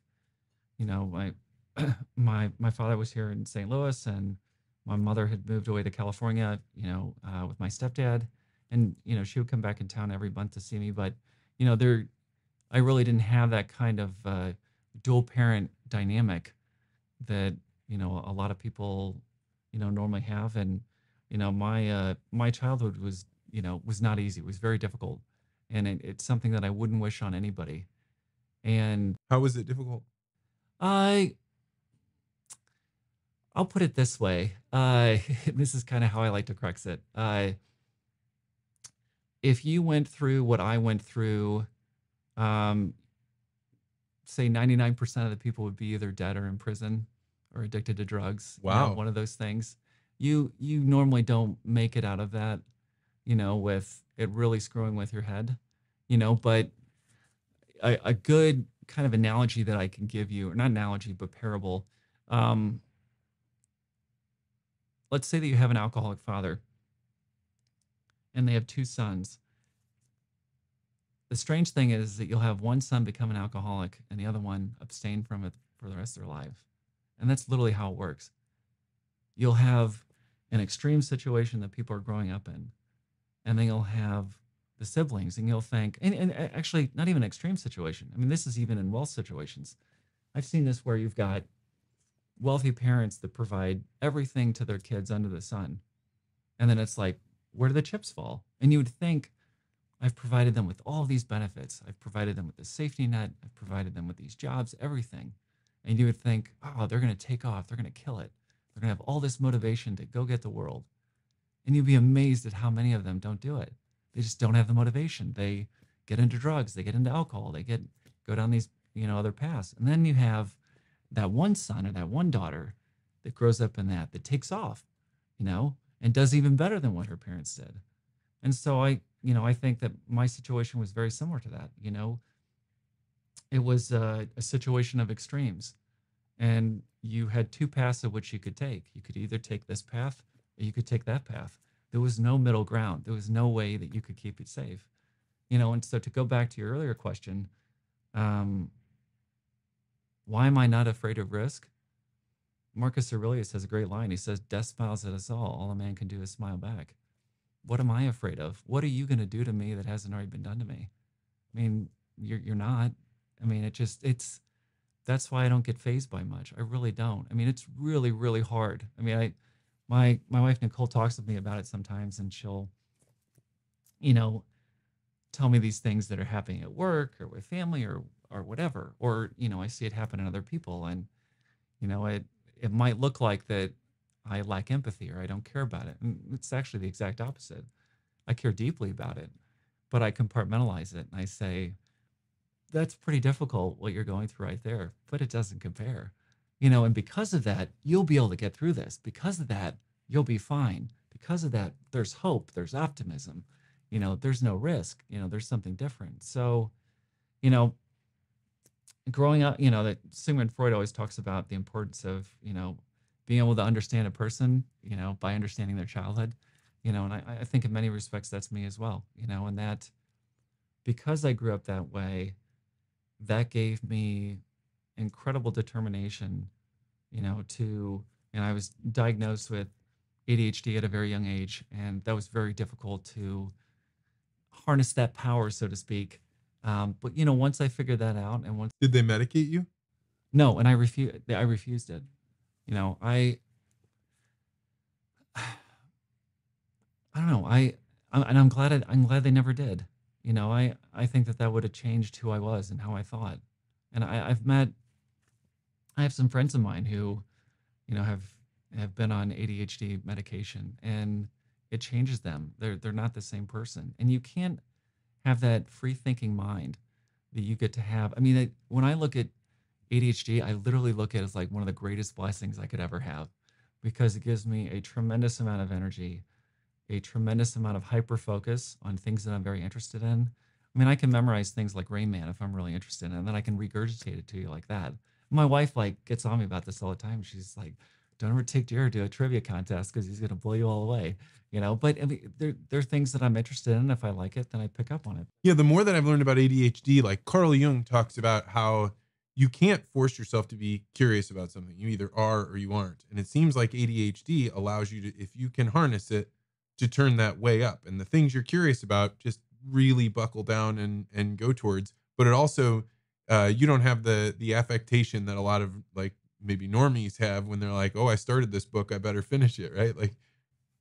you know, my my my father was here in St. Louis and my mother had moved away to California, you know, uh, with my stepdad. And, you know, she would come back in town every month to see me. But, you know, there, I really didn't have that kind of uh, dual parent dynamic that you know a lot of people you know normally have and you know my uh my childhood was you know was not easy it was very difficult and it, it's something that i wouldn't wish on anybody and how was it difficult i i'll put it this way uh this is kind of how i like to crux it uh if you went through what i went through um say 99% of the people would be either dead or in prison or addicted to drugs. Wow. You know, one of those things. You you normally don't make it out of that, you know, with it really screwing with your head, you know, but a, a good kind of analogy that I can give you, or not analogy, but parable. Um, let's say that you have an alcoholic father and they have two sons the strange thing is that you'll have one son become an alcoholic and the other one abstain from it for the rest of their life. And that's literally how it works. You'll have an extreme situation that people are growing up in, and then you'll have the siblings, and you'll think, and, and uh, actually, not even extreme situation. I mean, this is even in wealth situations. I've seen this where you've got wealthy parents that provide everything to their kids under the sun. And then it's like, where do the chips fall? And you would think, I've provided them with all these benefits. I've provided them with the safety net. I've provided them with these jobs, everything. And you would think, oh, they're going to take off. They're going to kill it. They're going to have all this motivation to go get the world. And you'd be amazed at how many of them don't do it. They just don't have the motivation. They get into drugs, they get into alcohol, they get go down these, you know, other paths. And then you have that one son or that one daughter that grows up in that that takes off, you know, and does even better than what her parents did. And so I, you know, I think that my situation was very similar to that. You know, it was a, a situation of extremes, and you had two paths of which you could take. You could either take this path you could take that path. There was no middle ground. There was no way that you could keep it safe. You know, and so to go back to your earlier question, um, why am I not afraid of risk? Marcus Aurelius has a great line. He says, Death smiles at us all. All a man can do is smile back. What am I afraid of? What are you going to do to me that hasn't already been done to me? I mean, you're, you're not. I mean, it just, it's, that's why I don't get fazed by much. I really don't. I mean, it's really, really hard. I mean, I, my, my wife Nicole talks with me about it sometimes and she'll, you know, tell me these things that are happening at work or with family or, or whatever. Or, you know, I see it happen in other people and, you know, it, it might look like that I lack empathy or I don't care about it. And it's actually the exact opposite. I care deeply about it, but I compartmentalize it and I say, that's pretty difficult what you're going through right there, but it doesn't compare. You know, and because of that, you'll be able to get through this. Because of that, you'll be fine. Because of that, there's hope, there's optimism. You know, there's no risk, you know, there's something different. So, you know, growing up, you know, that Sigmund Freud always talks about the importance of, you know, being able to understand a person, you know, by understanding their childhood, you know, and I, I think in many respects that's me as well, you know, and that because I grew up that way, that gave me incredible determination, you know, to, and I was diagnosed with ADHD at a very young age, and that was very difficult to harness that power, so to speak. Um, but you know, once I figured that out, and once did they medicate you? No, and I refused. I refused it. You know, I, I don't know. I, and I'm glad. I, I'm glad they never did. You know, I I think that that would have changed who I was and how I thought. And I, I've met, I have some friends of mine who, you know, have have been on ADHD medication, and it changes them. They're they're not the same person, and you can't have that free thinking mind that you get to have. I mean, when I look at ADHD, I literally look at it as like one of the greatest blessings I could ever have because it gives me a tremendous amount of energy, a tremendous amount of hyper focus on things that I'm very interested in. I mean, I can memorize things like Rain Man if I'm really interested in it, and then I can regurgitate it to you like that. My wife like gets on me about this all the time. She's like, "Don't ever take Jarrad to a trivia contest because he's gonna blow you all away," you know. But I mean, there there are things that I'm interested in. If I like it, then I pick up on it. Yeah, the more that I've learned about ADHD, like Carl Jung talks about how you can't force yourself to be curious about something. You either are or you aren't. And it seems like ADHD allows you to, if you can harness it, to turn that way up. And the things you're curious about, just really buckle down and and go towards. But it also, uh, you don't have the the affectation that a lot of like maybe normies have when they're like, oh, I started this book, I better finish it, right? Like,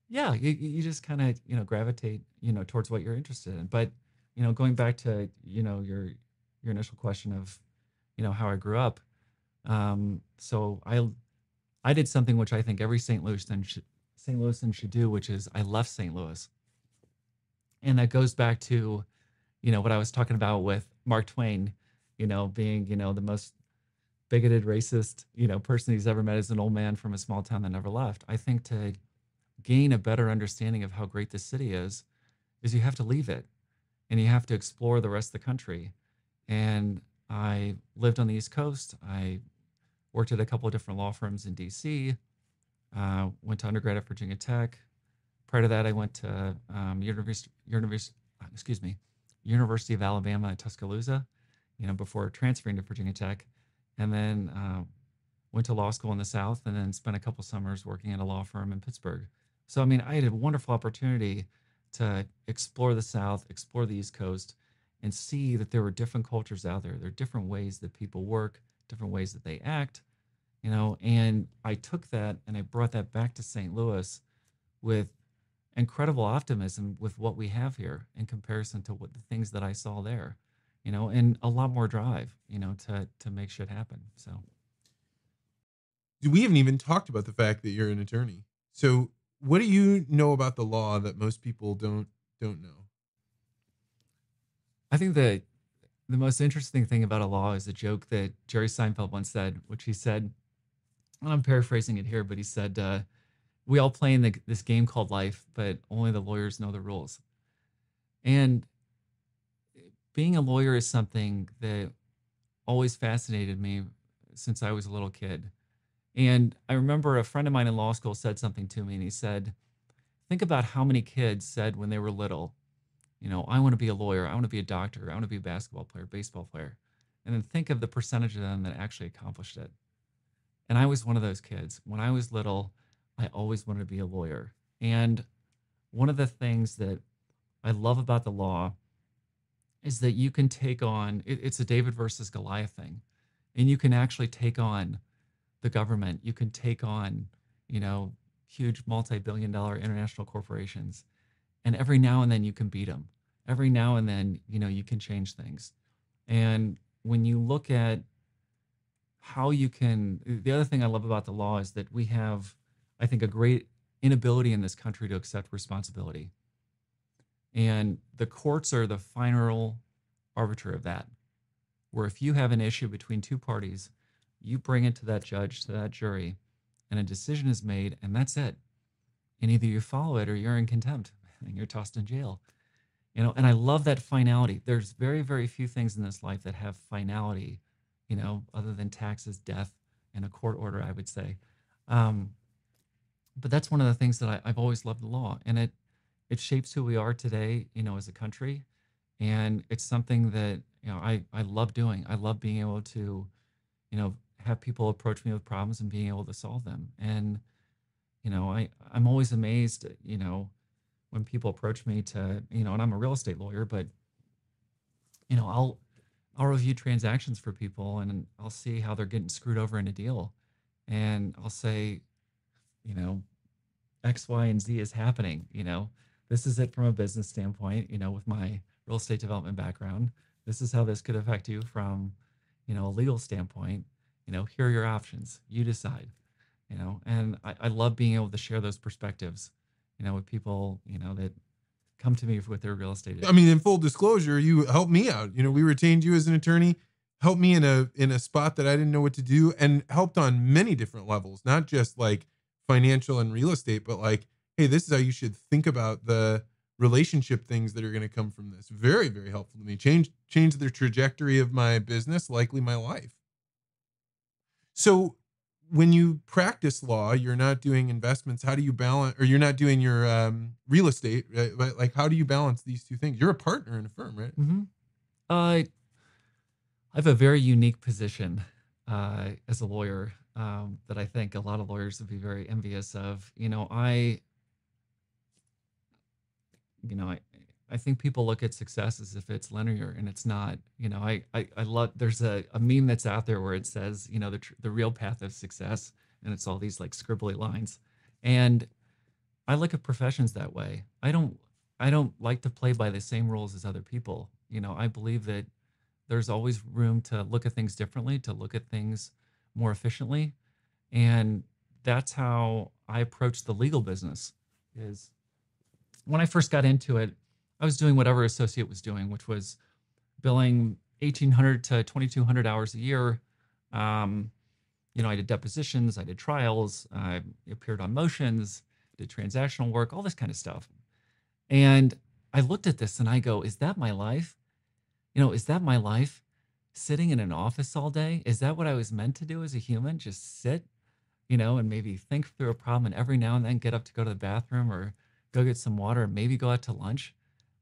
yeah, you, you just kind of you know gravitate you know towards what you're interested in. But you know, going back to you know your your initial question of you know how I grew up. Um, so I I did something which I think every St. Louisan should St. Louisan should do, which is I left St. Louis, and that goes back to you know what I was talking about with Mark Twain, you know, being you know the most bigoted, racist you know person he's ever met is an old man from a small town that never left. I think to gain a better understanding of how great this city is, is you have to leave it, and you have to explore the rest of the country, and I lived on the East Coast. I worked at a couple of different law firms in DC. Uh, went to undergrad at Virginia Tech. Prior to that, I went to um, University, excuse me, University of Alabama at Tuscaloosa. You know, before transferring to Virginia Tech, and then uh, went to law school in the South, and then spent a couple summers working at a law firm in Pittsburgh. So, I mean, I had a wonderful opportunity to explore the South, explore the East Coast, and see that there were different cultures out there. There are different ways that people work, different ways that they act, you know. And I took that and I brought that back to St. Louis with incredible optimism with what we have here in comparison to what the things that I saw there, you know, and a lot more drive, you know, to to make shit happen. So we haven't even talked about the fact that you're an attorney. So what do you know about the law that most people don't don't know? I think that the most interesting thing about a law is a joke that Jerry Seinfeld once said, which he said, and I'm paraphrasing it here, but he said, uh, "We all play in the, this game called life, but only the lawyers know the rules." And being a lawyer is something that always fascinated me since I was a little kid. And I remember a friend of mine in law school said something to me, and he said, "Think about how many kids said when they were little." you know, I want to be a lawyer, I want to be a doctor, I want to be a basketball player, baseball player. And then think of the percentage of them that actually accomplished it. And I was one of those kids. When I was little, I always wanted to be a lawyer. And one of the things that I love about the law is that you can take on it, it's a David versus Goliath thing. And you can actually take on the government. You can take on, you know, huge multi billion dollar international corporations and every now and then you can beat them every now and then you know you can change things and when you look at how you can the other thing i love about the law is that we have i think a great inability in this country to accept responsibility and the courts are the final arbiter of that where if you have an issue between two parties you bring it to that judge to that jury and a decision is made and that's it and either you follow it or you're in contempt and you're tossed in jail. You know, and I love that finality. There's very, very few things in this life that have finality, you know, other than taxes, death, and a court order, I would say. Um, but that's one of the things that I, I've always loved the law, and it it shapes who we are today, you know, as a country, and it's something that you know I I love doing. I love being able to, you know, have people approach me with problems and being able to solve them. And you know, I I'm always amazed, you know, when people approach me to, you know, and I'm a real estate lawyer, but you know, I'll I'll review transactions for people and I'll see how they're getting screwed over in a deal. And I'll say, you know, X, Y, and Z is happening. You know, this is it from a business standpoint, you know, with my real estate development background. This is how this could affect you from, you know, a legal standpoint. You know, here are your options. You decide. You know, and I, I love being able to share those perspectives you know, with people, you know, that come to me with their real estate. I mean, in full disclosure, you helped me out. You know, we retained you as an attorney, helped me in a in a spot that I didn't know what to do, and helped on many different levels, not just like financial and real estate, but like, hey, this is how you should think about the relationship things that are going to come from this. Very, very helpful to me. Change change the trajectory of my business, likely my life. So when you practice law, you're not doing investments. How do you balance, or you're not doing your um, real estate, right? But like, how do you balance these two things? You're a partner in a firm, right? Mm-hmm. Uh, I have a very unique position uh, as a lawyer um, that I think a lot of lawyers would be very envious of. You know, I, you know, I, I think people look at success as if it's linear and it's not. You know, I I, I love there's a, a meme that's out there where it says, you know, the tr- the real path of success, and it's all these like scribbly lines. And I look at professions that way. I don't I don't like to play by the same rules as other people. You know, I believe that there's always room to look at things differently, to look at things more efficiently. And that's how I approach the legal business is when I first got into it, I was doing whatever associate was doing, which was billing 1800 to 2200 hours a year. Um, you know, I did depositions, I did trials, I appeared on motions, did transactional work, all this kind of stuff. And I looked at this and I go, is that my life? You know, is that my life? Sitting in an office all day? Is that what I was meant to do as a human? Just sit, you know, and maybe think through a problem and every now and then get up to go to the bathroom or go get some water maybe go out to lunch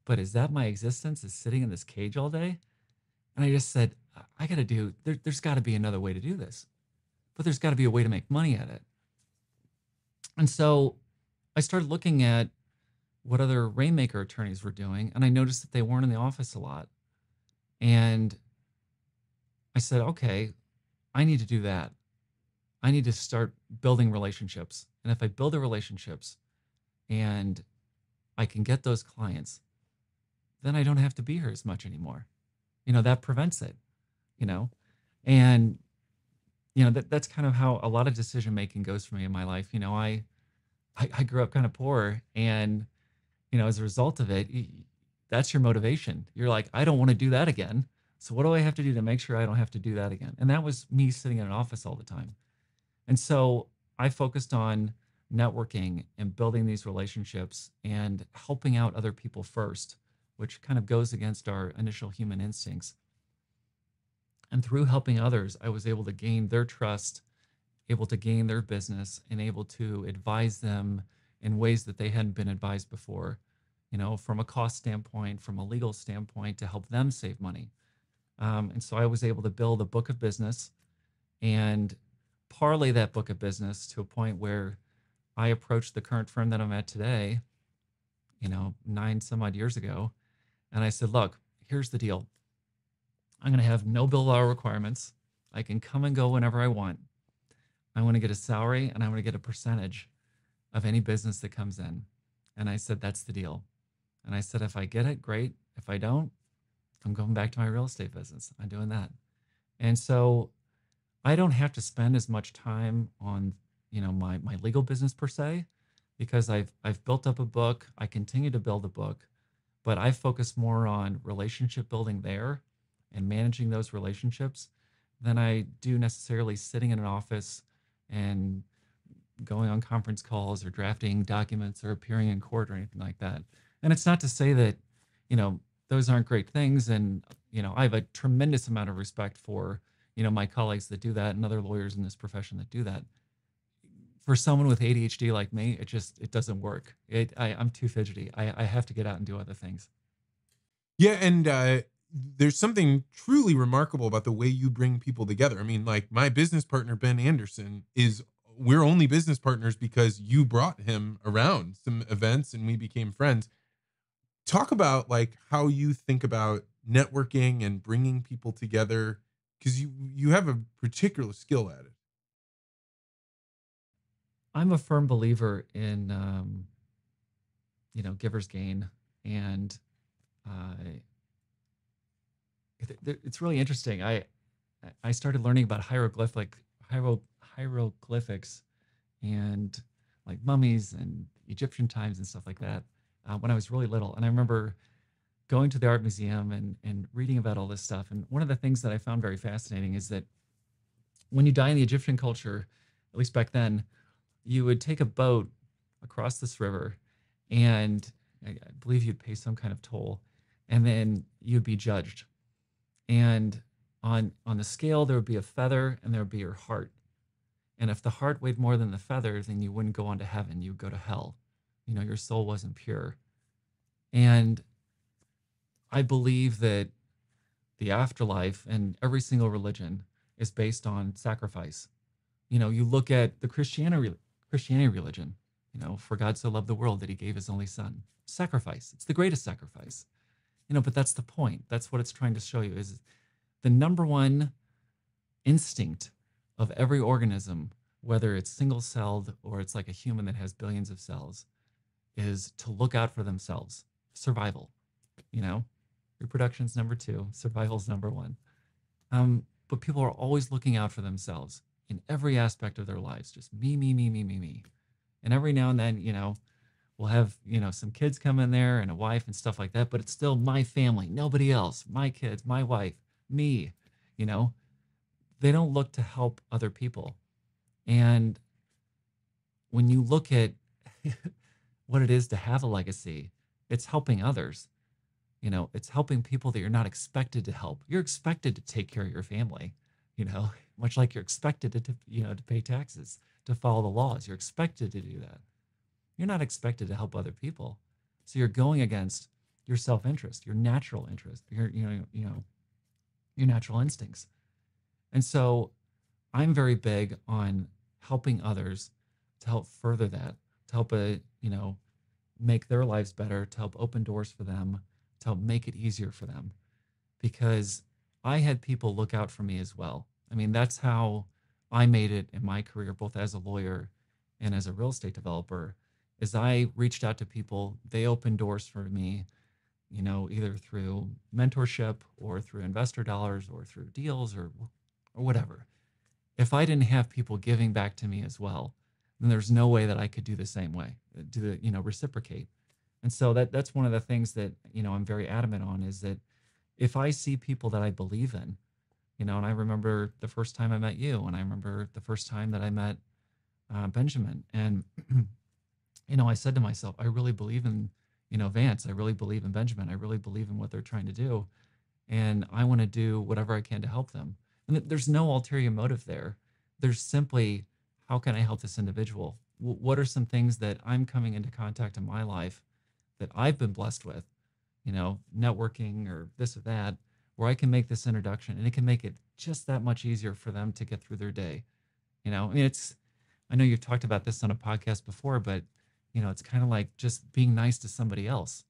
but is that my existence is sitting in this cage all day? And i just said i gotta do there, there's got to be another way to do this but there's got to be a way to make money at it. And so i started looking at what other rainmaker attorneys were doing and i noticed that they weren't in the office a lot. And i said okay i need to do that. I need to start building relationships and if i build the relationships and I can get those clients, then I don't have to be here as much anymore. You know, that prevents it, you know? And, you know, that, that's kind of how a lot of decision making goes for me in my life. You know, I, I, I grew up kind of poor and, you know, as a result of it, that's your motivation. You're like, I don't want to do that again. So what do I have to do to make sure I don't have to do that again? And that was me sitting in an office all the time. And so I focused on networking and building these relationships and helping out other people first, which kind of goes against our initial human instincts. And through helping others, I was able to gain their trust, able to gain their business, and able to advise them in ways that they hadn't been advised before, you know, from a cost standpoint, from a legal standpoint, to help them save money. Um, and so I was able to build a book of business and parlay that book of business to a point where I approached the current firm that I'm at today, you know, nine some odd years ago. And I said, look, here's the deal. I'm going to have no bill hour requirements. I can come and go whenever I want. I want to get a salary and I want to get a percentage of any business that comes in. And I said, that's the deal. And I said, if I get it, great. If I don't, I'm going back to my real estate business. I'm doing that. And so I don't have to spend as much time on, you know, my my legal business per se because I've I've built up a book. I continue to build a book, but I focus more on relationship building there and managing those relationships than I do necessarily sitting in an office and going on conference calls or drafting documents or appearing in court or anything like that. And it's not to say that, you know, those aren't great things. And, you know, I have a tremendous amount of respect for, you know, my colleagues that do that and other lawyers in this profession that do that. For someone with ADHD like me, it just, it doesn't work. It, I, I'm too fidgety. I, I have to get out and do other things. Yeah. And, uh, there's something truly remarkable about the way you bring people together. I mean, like my business partner, Ben Anderson, is we're only business partners because you brought him around some events and we became friends talk about like how you think about networking and bringing people together because you you have a particular skill at it i'm a firm believer in um you know givers gain and uh it, it's really interesting i i started learning about hieroglyphic hiero, hieroglyphics and like mummies and egyptian times and stuff like that uh, when I was really little. And I remember going to the art museum and, and reading about all this stuff. And one of the things that I found very fascinating is that when you die in the Egyptian culture, at least back then, you would take a boat across this river and I believe you'd pay some kind of toll and then you'd be judged. And on on the scale there would be a feather and there would be your heart. And if the heart weighed more than the feather, then you wouldn't go on to heaven, you'd go to hell you know your soul wasn't pure and i believe that the afterlife and every single religion is based on sacrifice you know you look at the christianity christianity religion you know for god so loved the world that he gave his only son. Sacrifice. It's the greatest sacrifice. You know but that's the point. That's what it's trying to show you is the number one instinct of every organism whether it's single celled or it's like a human that has billions of cells is to look out for themselves. Survival, you know, reproduction's number two, survival's number one. Um, but people are always looking out for themselves in every aspect of their lives. Just me, me, me, me, me, me. And every now and then, you know, we'll have, you know, some kids come in there and a wife and stuff like that, but it's still my family, nobody else, my kids, my wife, me, you know. They don't look to help other people. And when you look at what it is to have a legacy. It's helping others. You know, it's helping people that you're not expected to help. You're expected to take care of your family, you know, much like you're expected to, you know, to pay taxes, to follow the laws. You're expected to do that. You're not expected to help other people. So you're going against your self-interest, your natural interest, your you know, you know, your natural instincts. And so I'm very big on helping others to help further that, to help a you know, make their lives better, to help open doors for them, to help make it easier for them. Because I had people look out for me as well. I mean, that's how I made it in my career, both as a lawyer and as a real estate developer, as I reached out to people, they opened doors for me, you know, either through mentorship or through investor dollars or through deals or or whatever. If I didn't have people giving back to me as well, then there's no way that I could do the same way, uh, do the, you know, reciprocate. And so that that's one of the things that, you know, I'm very adamant on is that if I see people that I believe in, you know, and I remember the first time I met you, and I remember the first time that I met uh, Benjamin, and you know, I said to myself, I really believe in, you know, Vance. I really believe in Benjamin. I really believe in what they're trying to do. And I want to do whatever I can to help them. And there's no ulterior motive there. There's simply, how can I help this individual? W- what are some things that I'm coming into contact in my life that I've been blessed with, you know, networking or this or that, where I can make this introduction and it can make it just that much easier for them to get through their day. You know, I mean, it's, I know you've talked about this on a podcast before, but you know, it's kind of like just being nice to somebody else,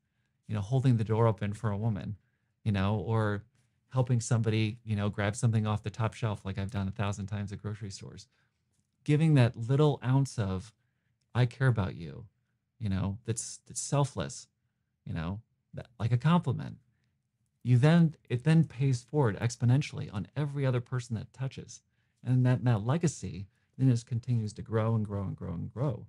you know, holding the door open for a woman, you know, or helping somebody, you know, grab something off the top shelf like I've done a thousand times at grocery stores. Giving that little ounce of I care about you, you know, that's that's selfless, you know, that, like a compliment. You then it then pays forward exponentially on every other person that touches. And that that legacy then just continues to grow and grow and grow and grow.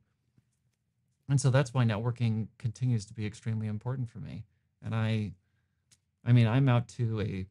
And so that's why networking continues to be extremely important for me. And i i mean i'm out to a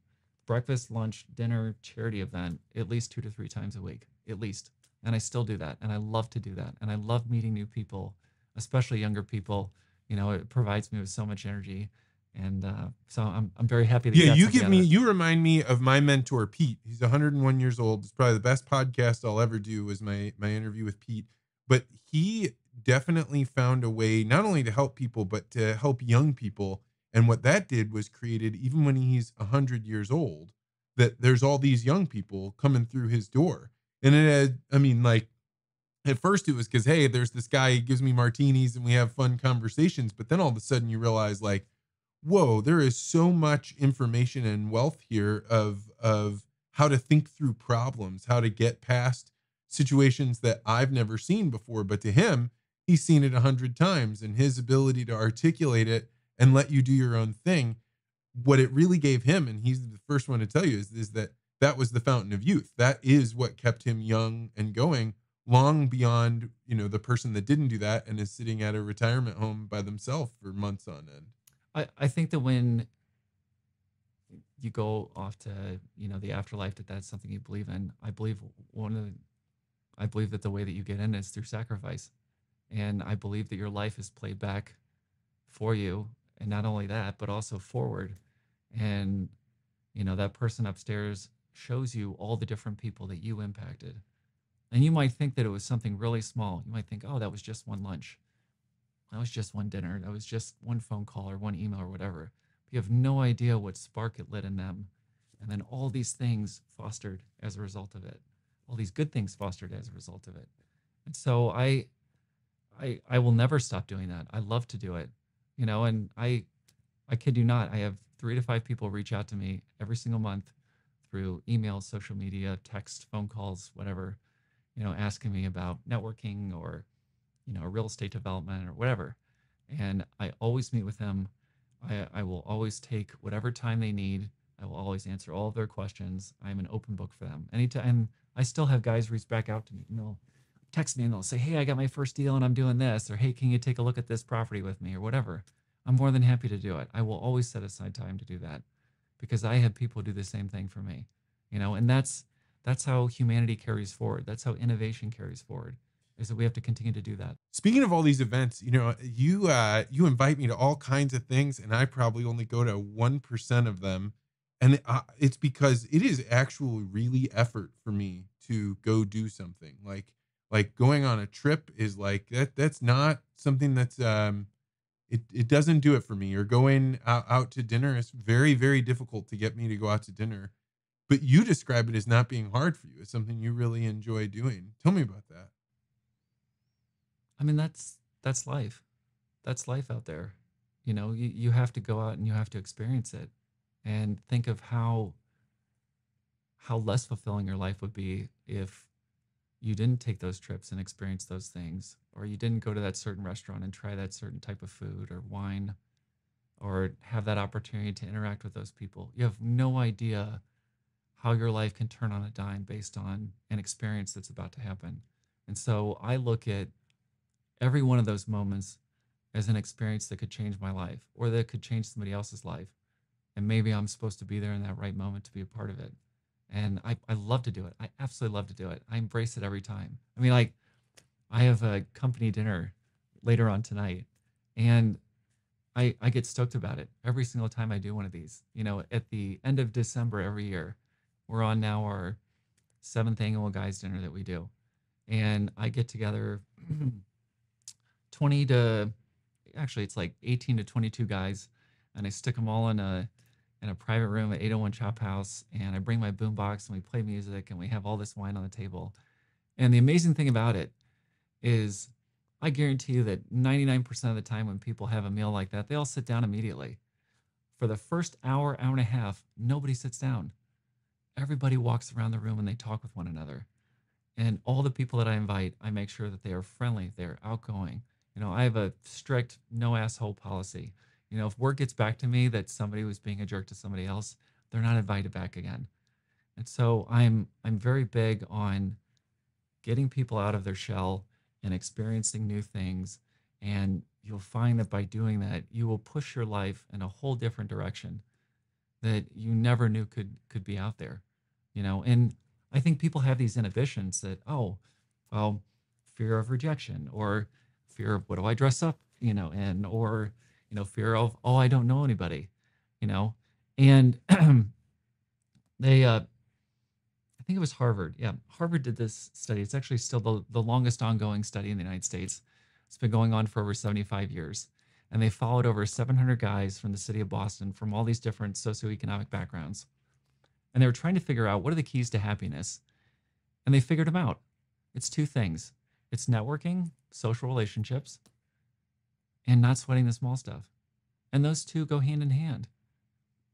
breakfast lunch dinner charity event at least two to three times a week at least. And i still do that. And i love to do that. And i love meeting new people especially younger people. You know it provides me with so much energy and uh, so I'm, I'm very happy that yeah you give me you remind me of my mentor pete. He's 101 years old. It's probably the best podcast i'll ever do was my my interview with pete. But he definitely found a way not only to help people but to help young people. And what that did was created even when he's 100 years old that there's all these young people coming through his door. And it had i mean like at first it was because hey there's this guy he gives me martinis and we have fun conversations. But then all of a sudden you realize like whoa there is so much information and wealth here of of how to think through problems how to get past situations that i've never seen before but to him he's seen it a hundred times and his ability to articulate it and let you do your own thing what it really gave him and he's the first one to tell you is, is that that was the fountain of youth. That is what kept him young and going long beyond you know the person that didn't do that and is sitting at a retirement home by themselves for months on end i i think that when you go off to you know the afterlife that that's something you believe in i believe one of the, i believe that the way that you get in is through sacrifice and I believe that your life is played back for you. And not only that, but also forward. And, you know, that person upstairs shows you all the different people that you impacted. And you might think that it was something really small. You might think, oh, that was just one lunch. That was just one dinner. That was just one phone call or one email or whatever. But you have no idea what spark it lit in them. And then all these things fostered as a result of it. All these good things fostered as a result of it. And so I I I will never stop doing that. I love to do it, you know. And I I kid you not, I have three to five people reach out to me every single month through email, social media, text, phone calls, whatever, you know, asking me about networking or you know real estate development or whatever. And I always meet with them. I I will always take whatever time they need. I will always answer all of their questions. I'm an open book for them. Anytime I still have guys reach back out to me, you know text me and they'll say, Hey, I got my first deal and I'm doing this, or Hey, can you take a look at this property with me, or whatever. I'm more than happy to do it. I will always set aside time to do that because I have people do the same thing for me, you know, and that's that's how humanity carries forward. That's how innovation carries forward. Is that we have to continue to do that. Speaking of all these events, you know, you uh, you invite me to all kinds of things, and I probably only go to one percent of them, and uh, it's because it is actually really effort for me to go do something. Like like going on a trip is like that that's not something that's um it, it doesn't do it for me. Or going out, out to dinner is very very difficult to get me to go out to dinner. But you describe it as not being hard for you. It's something you really enjoy doing. Tell me about that i mean that's that's life. That's life out there. You know you, you have to go out and you have to experience it and think of how how less fulfilling your life would be if you didn't take those trips and experience those things, or you didn't go to that certain restaurant and try that certain type of food or wine, or have that opportunity to interact with those people, you have no idea how your life can turn on a dime based on an experience that's about to happen. And so I look at every one of those moments as an experience that could change my life or that could change somebody else's life. And maybe I'm supposed to be there in that right moment to be a part of it. And I, I love to do it. I absolutely love to do it. I embrace it every time. I mean, like, I have a company dinner later on tonight, and I, I get stoked about it every single time I do one of these. You know, at the end of December every year, we're on now our seventh annual guys dinner that we do. And I get together 20 to actually it's like 18 to 22 guys and I stick them all in a in a private room at 801 Chop House and I bring my boombox and we play music and we have all this wine on the table. And the amazing thing about it is I guarantee you that 99% of the time when people have a meal like that, they all sit down immediately. For the first hour, hour and a half, nobody sits down. Everybody walks around the room and they talk with one another. And all the people that I invite, I make sure that they are friendly, they're outgoing, you know, I have a strict no asshole policy. You know, if word gets back to me that somebody was being a jerk to somebody else, they're not invited back again. And so I'm I'm very big on getting people out of their shell and experiencing new things. And you'll find that by doing that, you will push your life in a whole different direction that you never knew could could be out there. You know, and I think people have these inhibitions that, oh, well, fear of rejection or fear of what do I dress up, you know, and or you know, fear of oh I don't know anybody, you know, and they uh, I think it was Harvard, yeah, Harvard did this study. It's actually still the the longest ongoing study in the United States. It's been going on for over 75 years. And they followed over 700 guys from the city of Boston from all these different socioeconomic backgrounds. And they were trying to figure out what are the keys to happiness. And they figured them out. It's two things it's networking, social relationships, and not sweating the small stuff. And those two go hand in hand.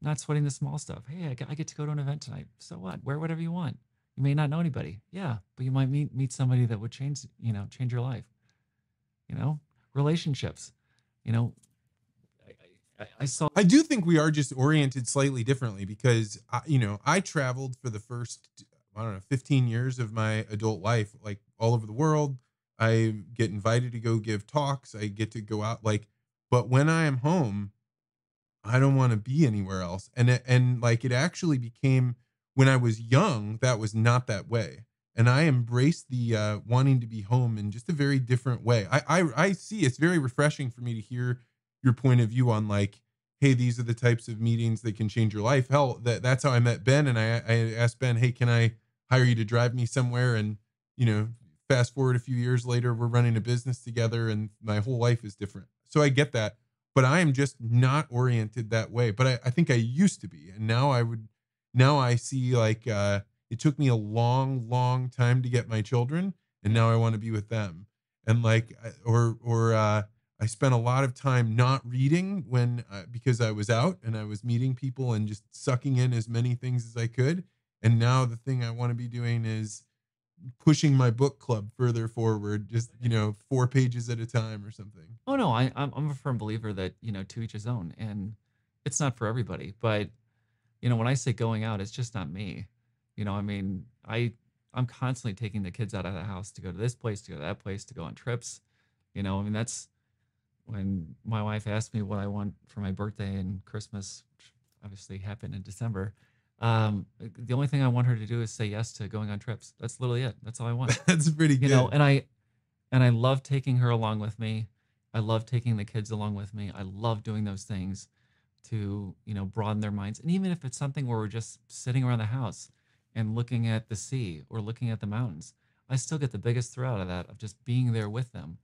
Not sweating the small stuff. Hey, I get to go to an event tonight. So what? Wear whatever you want. You may not know anybody. Yeah, but you might meet meet somebody that would change, you know, change your life. You know, relationships. You know, I, I saw. I do think we are just oriented slightly differently because, I, you know, I traveled for the first, I don't know, 15 years of my adult life, like all over the world. I get invited to go give talks. I get to go out like, but when I am home, I don't want to be anywhere else. And it, and like it actually became when I was young, that was not that way. And I embraced the uh, wanting to be home in just a very different way. I, I I see it's very refreshing for me to hear your point of view on like, hey, these are the types of meetings that can change your life. Hell, that that's how I met Ben, and I I asked Ben, hey, can I hire you to drive me somewhere? And you know, fast forward a few years later, we're running a business together and my whole life is different. So I get that. But I am just not oriented that way. But I, I think I used to be. And now I would, now I see like, uh, it took me a long, long time to get my children. And now I want to be with them. And like, or, or, uh, I spent a lot of time not reading when uh, because I was out and I was meeting people and just sucking in as many things as I could. And now the thing I want to be doing is pushing my book club further forward, just you know, four pages at a time or something. Oh no, I I'm, I'm a firm believer that you know to each his own, and it's not for everybody. But you know, when I say going out, it's just not me. You know, I mean, I I'm constantly taking the kids out of the house to go to this place, to go to that place, to go on trips. You know, I mean, that's when my wife asked me what I want for my birthday and Christmas, which obviously happened in December. Um, the only thing I want her to do is say yes to going on trips. That's literally it. That's all I want. That's pretty good. You know, and I and I love taking her along with me. I love taking the kids along with me. I love doing those things to, you know, broaden their minds. And even if it's something where we're just sitting around the house and looking at the sea or looking at the mountains, I still get the biggest thrill out of that of just being there with them.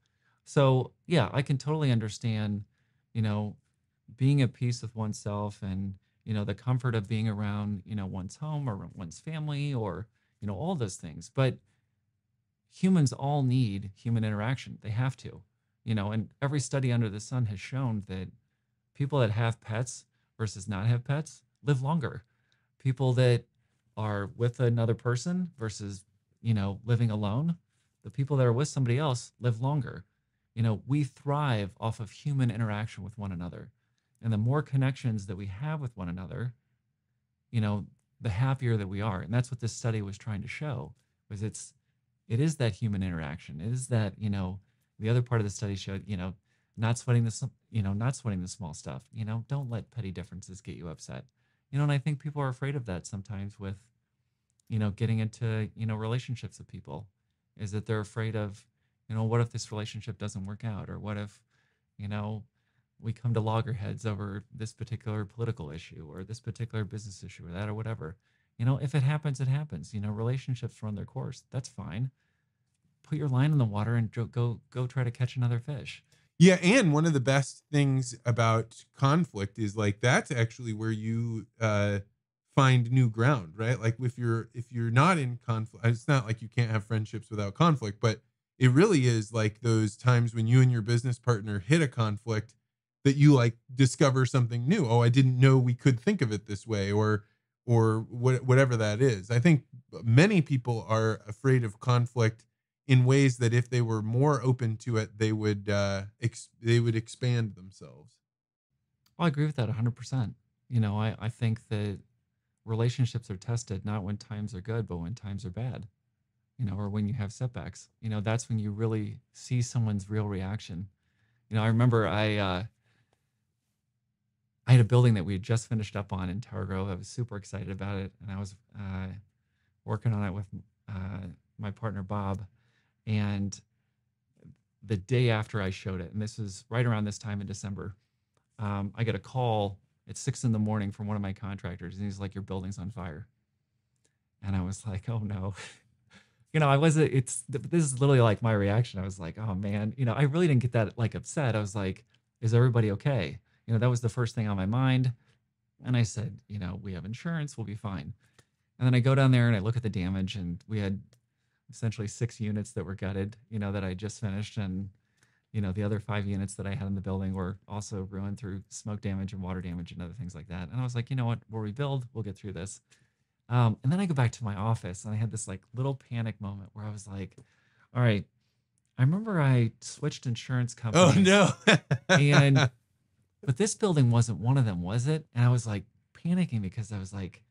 So, yeah, I can totally understand, you know, being at peace with oneself and you know the comfort of being around you know one's home or one's family or you know all those things but humans all need human interaction they have to you know and every study under the sun has shown that people that have pets versus not have pets live longer people that are with another person versus you know, living alone, the people that are with somebody else live longer. You know, we thrive off of human interaction with one another. And the more connections that we have with one another, you know, the happier that we are. And that's what this study was trying to show was it's it is that human interaction. It is that, you know, the other part of the study showed, you know, not sweating the you know, not sweating the small stuff. You know, don't let petty differences get you upset. You know, and I think people are afraid of that sometimes with, you know, getting into, you know, relationships with people is that they're afraid of, you know, what if this relationship doesn't work out? Or what if, you know, we come to loggerheads over this particular political issue or this particular business issue or that or whatever. You know, if it happens, it happens. You know, relationships run their course. That's fine. Put your line in the water and go go, try to catch another fish. Yeah, and one of the best things about conflict is like that's actually where you uh find new ground, right? Like if you're if you're not in conflict, it's not like you can't have friendships without conflict, but it really is like those times when you and your business partner hit a conflict that you like discover something new. Oh, I didn't know we could think of it this way or or what, whatever that is. I think many people are afraid of conflict in ways that if they were more open to it, they would uh, ex- they would expand themselves. Well, I agree with that 100%. You know, I, I think that relationships are tested not when times are good, but when times are bad, you know, or when you have setbacks. You know, that's when you really see someone's real reaction. You know, I remember I, uh, I had a building that we had just finished up on in Tower Grove. I was super excited about it, and I was uh, working on it with uh, my partner Bob. And the day after I showed it, and this was right around this time in December, um, I get a call at six in the morning from one of my contractors, and he's like, "Your building's on fire." And I was like, "Oh no." you know, I wasn't. It's this is literally like my reaction. I was like, "Oh man," you know, I really didn't get that like upset. I was like, "Is everybody okay?" You know, that was the first thing on my mind. And I said, you know, we have insurance, we'll be fine. And then I go down there and I look at the damage, and we had essentially six units that were gutted, you know, that I just finished. And, you know, the other five units that I had in the building were also ruined through smoke damage and water damage and other things like that. And I was like, you know what, we'll rebuild, we'll get through this. Um, and then I go back to my office and I had this like little panic moment where I was like, all right, I remember I switched insurance companies. Oh no. and but this building wasn't one of them, was it? And I was like panicking because I was like,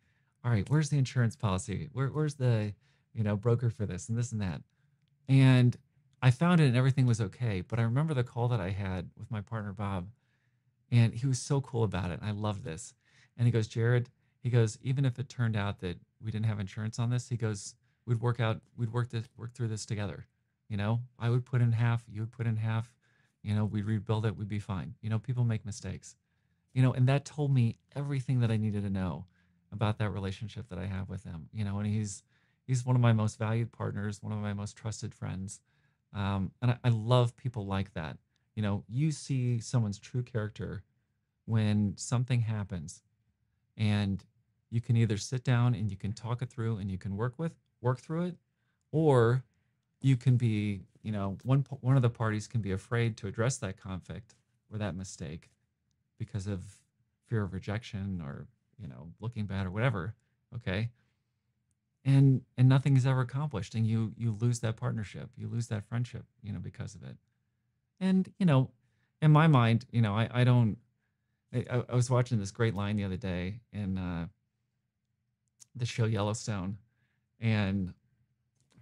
all right, where's the insurance policy? Where, where's the, you know, broker for this and this and that? And I found it and everything was okay. But I remember the call that I had with my partner, Bob, and he was so cool about it. And I love this. And he goes, Jarrad, he goes, even if it turned out that we didn't have insurance on this, he goes, we'd work out, we'd work this, work through this together. You know, I would put in half, you would put in half you know, we'd rebuild it, we'd be fine. You know, people make mistakes. You know, and that told me everything that I needed to know about that relationship that I have with him. You know, and he's he's one of my most valued partners, one of my most trusted friends. Um, and I, I love people like that. You know, you see someone's true character when something happens and you can either sit down and you can talk it through and you can work with work through it or you can be you know one one of the parties can be afraid to address that conflict or that mistake because of fear of rejection or you know looking bad or whatever okay? And and nothing is ever accomplished and you you lose that partnership you lose that friendship you know because of it. And you know in my mind you know i i don't i, I was watching this great line the other day in uh the show yellowstone and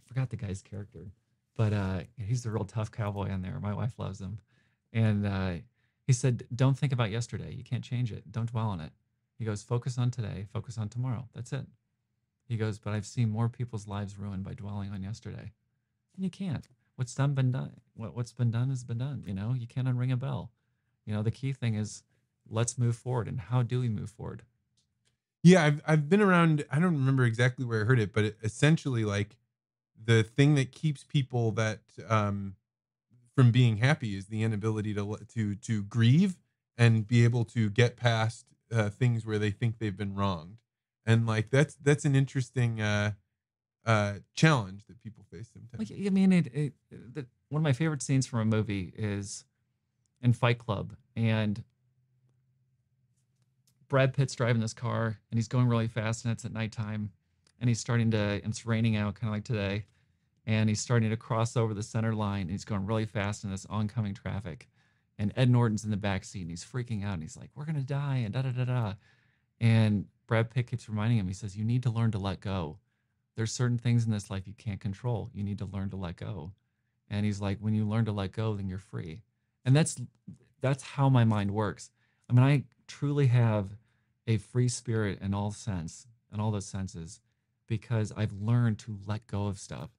forgot the guy's character but uh, he's a real tough cowboy on there. My wife loves him, and uh, he said, "Don't think about yesterday. You can't change it. Don't dwell on it." He goes, "Focus on today. Focus on tomorrow. That's it." He goes, "But I've seen more people's lives ruined by dwelling on yesterday, and you can't. What's done been done. What, what's been done has been done. You know, you can't unring a bell. You know, the key thing is." Let's move forward. And how do we move forward? Yeah, I've I've been around. I don't remember exactly where I heard it, but it, essentially, like the thing that keeps people that um, from being happy is the inability to to to grieve and be able to get past uh, things where they think they've been wronged. And like that's that's an interesting uh uh challenge that people face sometimes. Like i mean it, it the, one of my favorite scenes from a movie is in fight club and brad pitt's driving this car and he's going really fast and it's at nighttime and he's starting to it's raining out kind of like today and he's starting to cross over the center line. And he's going really fast in this oncoming traffic. And Ed Norton's in the back seat and he's freaking out. And he's like, We're going to die. And da da da da. And Brad Pitt keeps reminding him, he says, You need to learn to let go. There's certain things in this life you can't control. You need to learn to let go. And he's like, When you learn to let go, then you're free. And that's that's how my mind works. I mean, I truly have a free spirit in all sense, in all those senses, because I've learned to let go of stuff.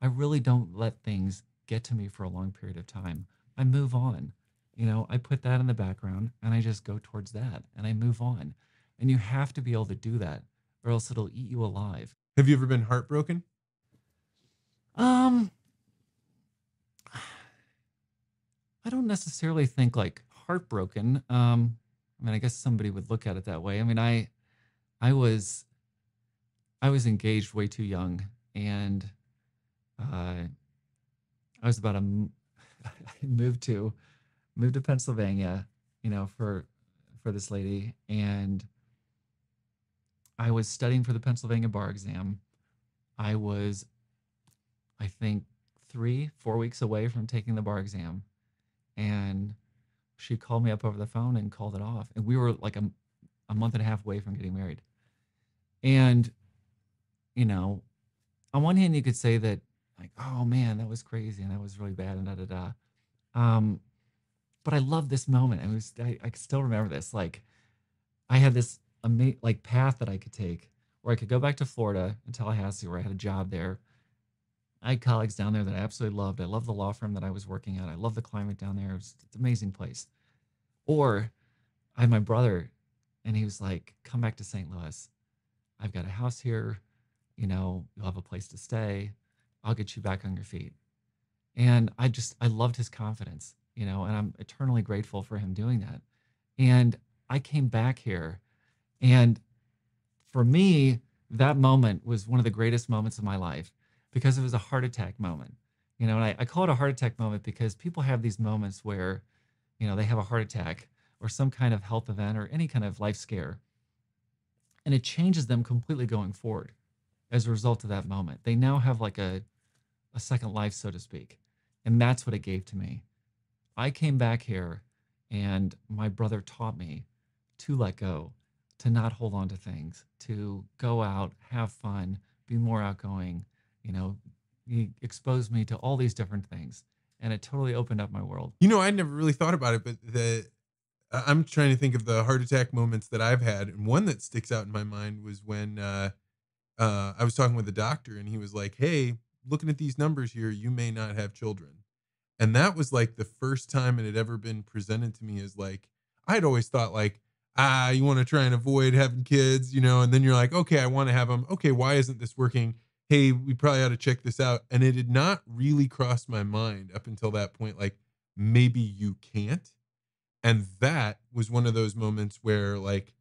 I really don't let things get to me for a long period of time. I move on. You know, I put that in the background and I just go towards that and I move on. And you have to be able to do that or else it'll eat you alive. Have you ever been heartbroken? Um I don't necessarily think like heartbroken. Um I mean, I guess somebody would look at it that way. I mean, I I was I was engaged way too young and uh I was about a I moved to moved to Pennsylvania, you know, for for this lady and I was studying for the Pennsylvania bar exam. I was I think 3 4 weeks away from taking the bar exam and she called me up over the phone and called it off and we were like a, a month and a half away from getting married. And you know, on one hand you could say that like, oh man, that was crazy and that was really bad and da da da. Um, but I love this moment. I was I, I still remember this. Like, I had this ama- like path that I could take, where I could go back to Florida in Tallahassee, where I had a job there. I had colleagues down there that I absolutely loved. I loved the law firm that I was working at. I love the climate down there. It was an amazing place. Or I had my brother, and he was like, "Come back to St. Louis. I've got a house here. You know, you'll have a place to stay. I'll get you back on your feet." And I just I loved his confidence, you know, and I'm eternally grateful for him doing that. And I came back here, and for me, that moment was one of the greatest moments of my life because it was a heart attack moment. You know, and I, I call it a heart attack moment because people have these moments where, you know, they have a heart attack or some kind of health event or any kind of life scare. And it changes them completely going forward as a result of that moment. They now have like a, a second life, so to speak. And that's what it gave to me. I came back here and my brother taught me to let go, to not hold on to things, to go out, have fun, be more outgoing. You know, he exposed me to all these different things and it totally opened up my world. You know, I never really thought about it, but the I'm trying to think of the heart attack moments that I've had, and one that sticks out in my mind was when uh, uh, I was talking with the doctor, and he was like, "Hey, looking at these numbers here, you may not have children," and that was like the first time it had ever been presented to me as like I'd always thought like ah, you want to try and avoid having kids, you know, and then you're like, okay, I want to have them. Okay, why isn't this working? Hey, we probably ought to check this out. And it had not really crossed my mind up until that point, like maybe you can't. And that was one of those moments where like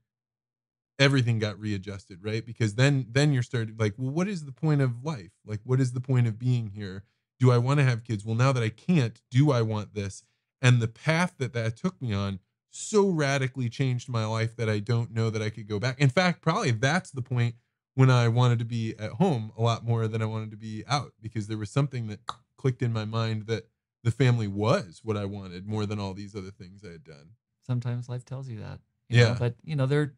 everything got readjusted, right? Because then then you're starting like, well, what is the point of life? Like, what is the point of being here? Do I want to have kids? Well, now that I can't, do I want this? And the path that that took me on so radically changed my life that I don't know that I could go back. In fact, probably that's the point when I wanted to be at home a lot more than I wanted to be out because there was something that clicked in my mind that the family was what I wanted more than all these other things I had done. Sometimes life tells you that. you know, Yeah. but you know, there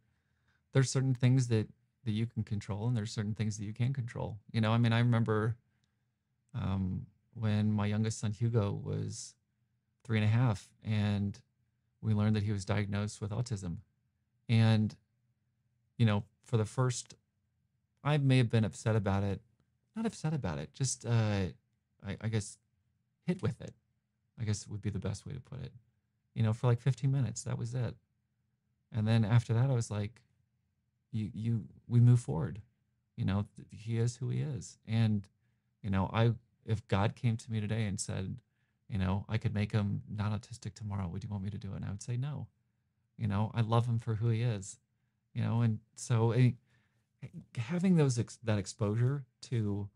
there's certain things that that you can control and there's certain things that you can't control. You know, I mean, I remember um when my youngest son Hugo was three and a half and we learned that he was diagnosed with autism. And, you know, for the first I may have been upset about it. Not upset about it, just uh I, I guess hit with it. I guess would be the best way to put it. You know, for like 15 minutes, that was it. And then after that, I was like, you, you, we move forward. You know, he is who he is. And, you know, I, if God came to me today and said, you know, I could make him non autistic tomorrow, would you want me to do it? And I would say no. You know, I love him for who he is. You know, and so eh, having those ex- that exposure to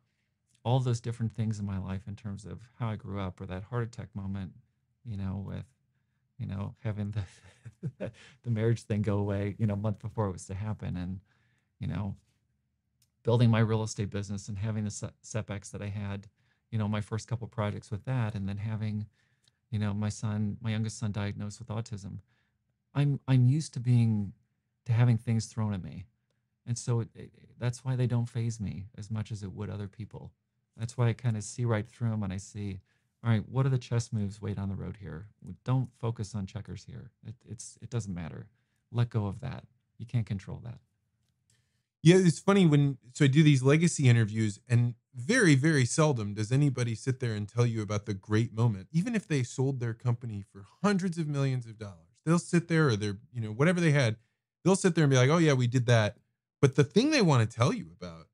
all those different things in my life in terms of how I grew up or that heart attack moment, you know, with, you know, having the the marriage thing go away, you know, a month before it was to happen and, you know, building my real estate business and having the setbacks that I had, you know, my first couple projects with that, and then having, you know, my son, my youngest son, diagnosed with autism. I'm I'm used to being to having things thrown at me, and so it, it, that's why they don't faze me as much as it would other people. That's why I kind of see right through them, and I see, all right, what are the chess moves way down the road here? Don't focus on checkers here. It, it's it doesn't matter. Let go of that. You can't control that. Yeah, it's funny when so I do these legacy interviews, and very, very seldom does anybody sit there and tell you about the great moment, even if they sold their company for hundreds of millions of dollars. They'll sit there or they're, you know, whatever they had, they'll sit there and be like, oh, yeah, we did that. But the thing they want to tell you about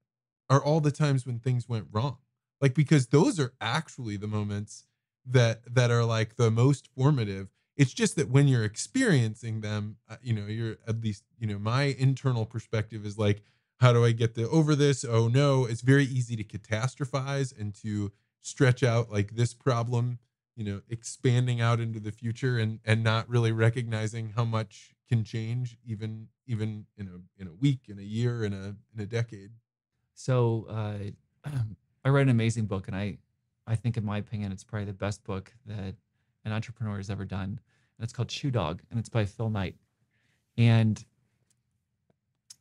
are all the times when things went wrong. Like, because those are actually the moments that that are like the most formative it's just that when you're experiencing them uh, you know you're at least you know my internal perspective is like how do I get the over this? Oh no, it's very easy to catastrophize and to stretch out like this problem, you know, expanding out into the future and and not really recognizing how much can change even even in a in a week, in a year, in a in a decade. So uh, I read an amazing book, and I I think, in my opinion, it's probably the best book that an entrepreneur has ever done. And it's called Shoe Dog, and it's by Phil Knight. And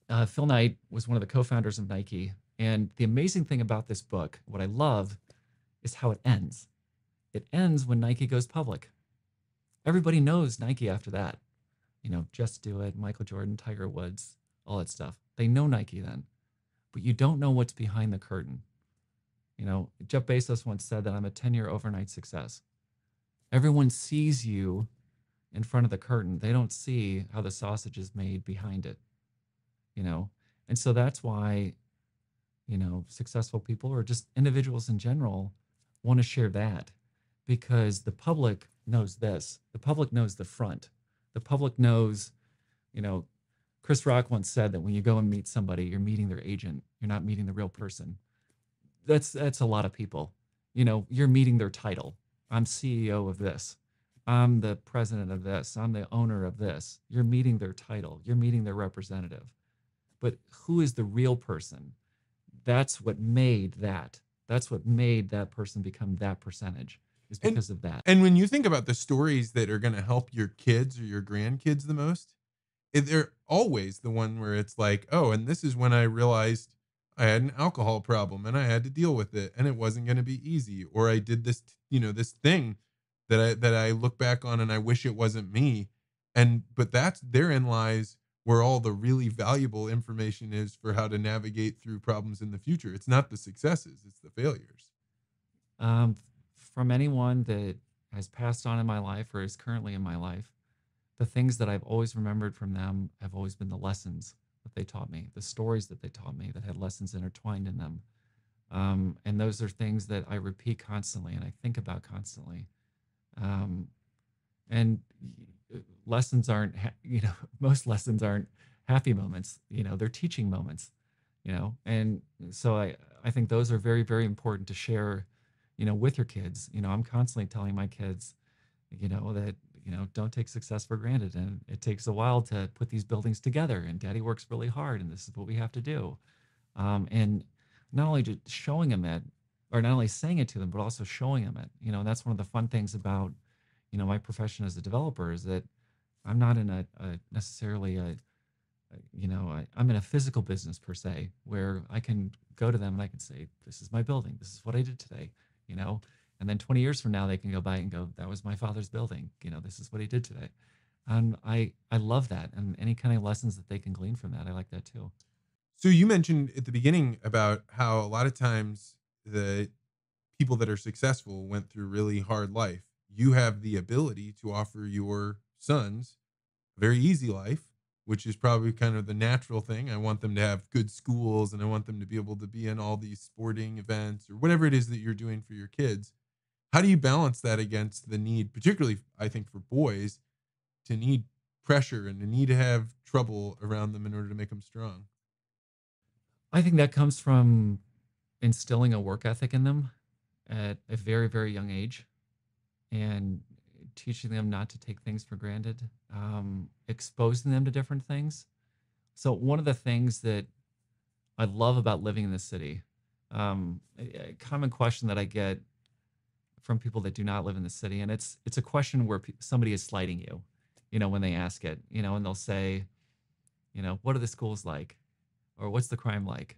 uh, Phil Knight was one of the co-founders of Nike, and the amazing thing about this book, what I love, is how it ends. It ends when Nike goes public. Everybody knows Nike after that. You know, Just Do It, Michael Jordan, Tiger Woods, all that stuff. They know Nike then, but you don't know what's behind the curtain. You know, Jeff Bezos once said that I'm a 10 year overnight success. Everyone sees you in front of the curtain. They don't see how the sausage is made behind it you know? And so that's why you know successful people or just individuals in general want to share that because the public knows this. The public knows the front. The public knows you know chris rock once said that when you go and meet somebody you're meeting their agent. You're not meeting the real person that's that's a lot of people. You know you're meeting their title. I'm ceo of this. I'm the president of this. I'm the owner of this. You're meeting their title. You're meeting their representative. But who is the real person? That's what made that. That's what made that person become that percentage is because and, of that. And when you think about the stories that are going to help your kids or your grandkids the most, eh, they're always the one where it's like, oh, and this is when I realized I had an alcohol problem and I had to deal with it and it wasn't going to be easy or I did this, you know, this thing that I that I look back on and I wish it wasn't me. And but that's therein lies where all the really valuable information is for how to navigate through problems in the future. It's not the successes, it's the failures. Um, from anyone that has passed on in my life or is currently in my life, the things that I've always remembered from them have always been the lessons they taught me, the stories that they taught me that had lessons intertwined in them. Um, and those are things that I repeat constantly and I think about constantly. Um, and lessons aren't you know most lessons aren't happy moments you know they're teaching moments you know and so i i think those are very very important to share you know with your kids you know i'm constantly telling my kids you know that you know don't take success for granted. And it takes a while to put these buildings together and daddy works really hard and this is what we have to do. Um, and not only just showing them it or not only saying it to them but also showing them it. You know that's one of the fun things about you know my profession as a developer is that I'm not in a, a necessarily a, a, you know I, am in a physical business per se where I can go to them and I can say this is my building. This is what I did today you know and then 20 years from now they can go by and go that was my father's building you know this is what he did today and I I love that and any kind of lessons that they can glean from that I like that too. So you mentioned at the beginning about how a lot of times the people that are successful went through really hard life you have the ability to offer your sons a very easy life, which is probably kind of the natural thing. I want them to have good schools and I want them to be able to be in all these sporting events or whatever it is that you're doing for your kids. How do you balance that against the need, particularly I think for boys, to need pressure and to need to have trouble around them in order to make them strong? I think that comes from instilling a work ethic in them at a very, very young age and teaching them not to take things for granted, um, exposing them to different things. So, one of the things that I love about living in the city um, a, common question that I get from people that do not live in the city, and it's it's a question where pe- somebody is slighting you, you know, when they ask it, you know, and they'll say, you know, what are the schools like, or what's the crime like,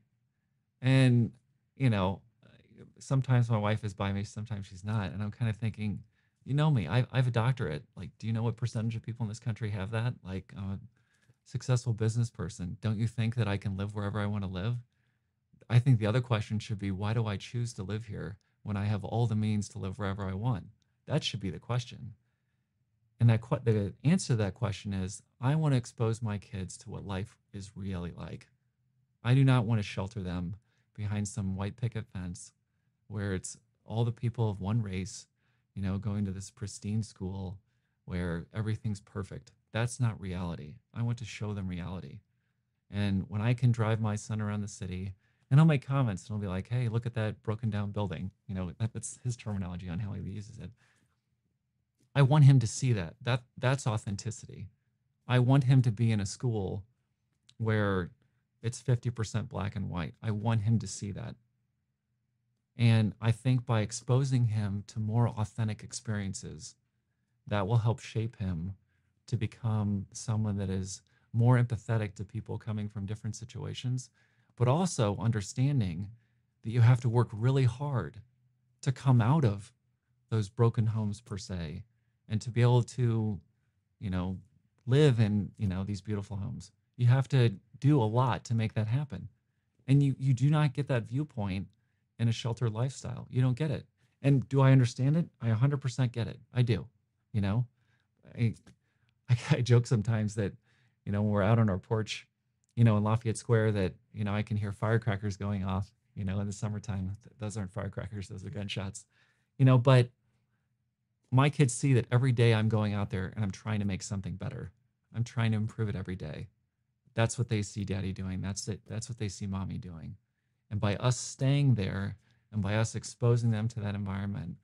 and you know, sometimes my wife is by me, sometimes she's not, and I'm kind of thinking, you know me, I, I have a doctorate. Like, do you know what percentage of people in this country have that? Like, I'm a successful business person. Don't you think that I can live wherever I want to live? I think the other question should be, why do I choose to live here when I have all the means to live wherever I want? That should be the question. And that the answer to that question is, I want to expose my kids to what life is really like. I do not want to shelter them behind some white picket fence where it's all the people of one race, you know, going to this pristine school where everything's perfect. That's not reality. I want to show them reality. And when I can drive my son around the city, and I'll make comments and I'll be like, hey, look at that broken down building. You know, that, that's his terminology on how he uses it. I want him to see that. That that's authenticity. I want him to be in a school where it's 50% black and white. I want him to see that. And I think by exposing him to more authentic experiences, that will help shape him to become someone that is more empathetic to people coming from different situations, but also understanding that you have to work really hard to come out of those broken homes per se and to be able to, you know, live in, you know, these beautiful homes. You have to do a lot to make that happen. And you you do not get that viewpoint in a sheltered lifestyle. You don't get it. And do I understand it? I 100% get it. I do. You know, I, I, I joke sometimes that, you know, when we're out on our porch, you know, in Lafayette Square, that, you know, I can hear firecrackers going off, you know, in the summertime. Those aren't firecrackers, those are gunshots, you know, but my kids see that every day I'm going out there and I'm trying to make something better. I'm trying to improve it every day. That's what they see daddy doing. That's it. That's what they see mommy doing. And by us staying there and by us exposing them to that environment,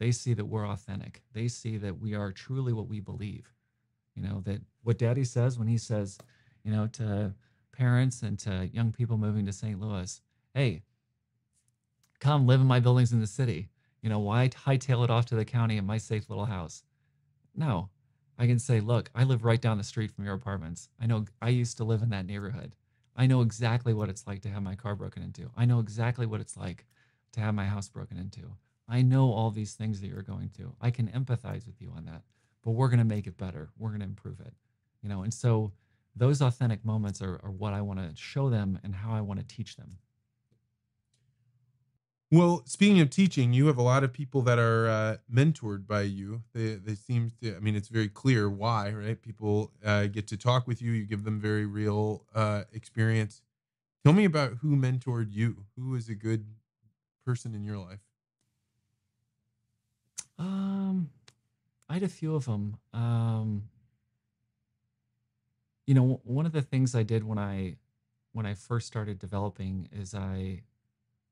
they see that we're authentic. They see that we are truly what we believe. You know, that what daddy says when he says, you know, to parents and to young people moving to St. Louis, hey, come live in my buildings in the city. You know, why hightail it off to the county in my safe little house? No, I can say, look, I live right down the street from your apartments. I know I used to live in that neighborhood. I know exactly what it's like to have my car broken into. I know exactly what it's like to have my house broken into. I know all these things that you're going through. I can empathize with you on that, but we're going to make it better. We're going to improve it. You know, and so those authentic moments are, are what I want to show them and how I want to teach them. Well, speaking of teaching, you have a lot of people that are uh, mentored by you. They they seem to. I mean, it's very clear why, right? People uh, get to talk with you. You give them very real uh, experience. Tell me about who mentored you. Who is a good person in your life? Um, I had a few of them. Um, you know, one of the things I did when I when I first started developing is I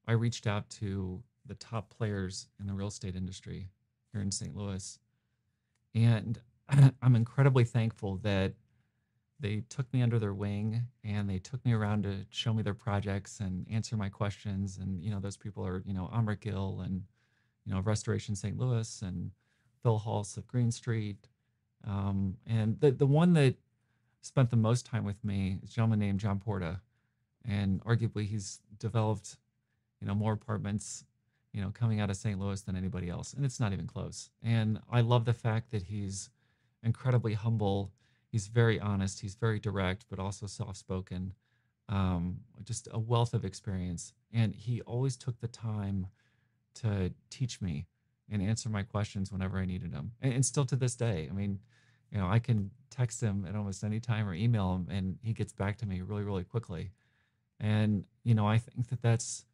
I reached out to the top players in the real estate industry here in St. Louis. And I'm incredibly thankful that they took me under their wing and they took me around to show me their projects and answer my questions. And, you know, those people are, you know, Amrit Gill and, you know, Restoration St. Louis and Phil Hulse of Green Street. Um, and the, the one that spent the most time with me is a gentleman named John Porta. And arguably he's developed you know, more apartments, you know, coming out of St. Louis than anybody else. And it's not even close. And I love the fact that he's incredibly humble. He's very honest. He's very direct, but also soft spoken. Um, just a wealth of experience. And he always took the time to teach me and answer my questions whenever I needed them. And, and still to this day, I mean, you know, I can text him at almost any time or email him and he gets back to me really, really quickly. And, you know, I think that that's,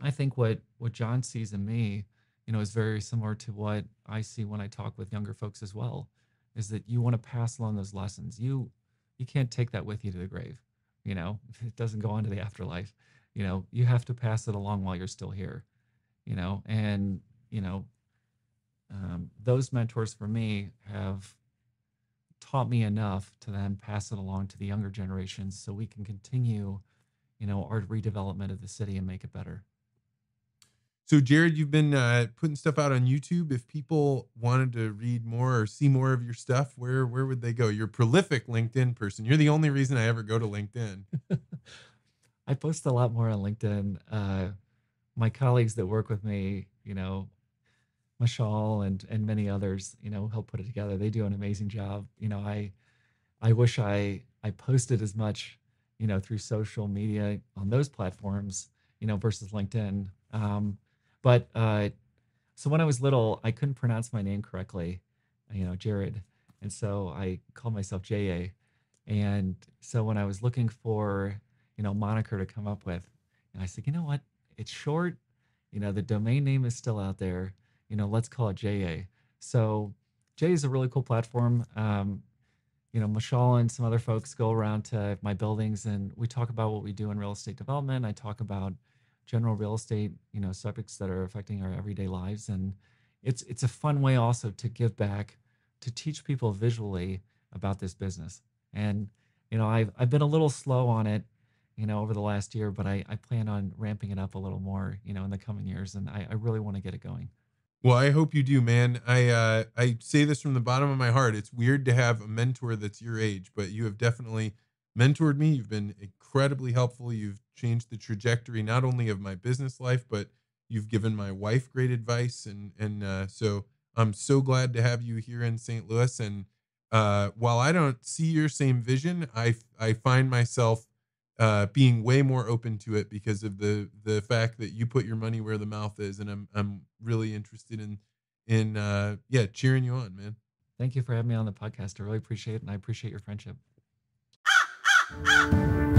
I think what what John sees in me, you know, is very similar to what I see when I talk with younger folks as well. Is that you want to pass along those lessons. You you can't take that with you to the grave. You know, it doesn't go on to the afterlife. You know, you have to pass it along while you're still here. You know, and you know, um, those mentors for me have taught me enough to then pass it along to the younger generations so we can continue you know, our redevelopment of the city and make it better. So, Jarrad, you've been uh, putting stuff out on YouTube. If people wanted to read more or see more of your stuff, where where would they go? You're a prolific LinkedIn person. You're the only reason I ever go to LinkedIn. I post a lot more on LinkedIn. Uh, my colleagues that work with me, you know, Mashal and and many others, you know, help put it together. They do an amazing job. You know, I I wish I I posted as much, you know, through social media on those platforms, you know, versus LinkedIn. Um, but uh, so when I was little, I couldn't pronounce my name correctly, you know, Jarrad, and so I called myself JYAY And so when I was looking for, you know, moniker to come up with, and I said, you know what, it's short, you know, the domain name is still out there, you know, let's call it JYAY So J is a really cool platform. Um, you know, Mashal and some other folks go around to my buildings and we talk about what we do in real estate development. I talk about general real estate, you know, subjects that are affecting our everyday lives. And it's it's a fun way also to give back, to teach people visually about this business. And you know, I've I've been a little slow on it, you know, over the last year, but I, I plan on ramping it up a little more, you know, in the coming years. And I, I really want to get it going. Well, I hope you do, man. I uh, I say this from the bottom of my heart. It's weird to have a mentor that's your age, but you have definitely mentored me. You've been incredibly helpful. You've changed the trajectory not only of my business life, but you've given my wife great advice. And and uh, so I'm so glad to have you here in St. Louis. And uh, while I don't see your same vision, I I find myself uh, being way more open to it because of the the fact that you put your money where the mouth is, and I'm I'm really interested in in uh, yeah cheering you on, man. Thank you for having me on the podcast. I really appreciate it, and I appreciate your friendship.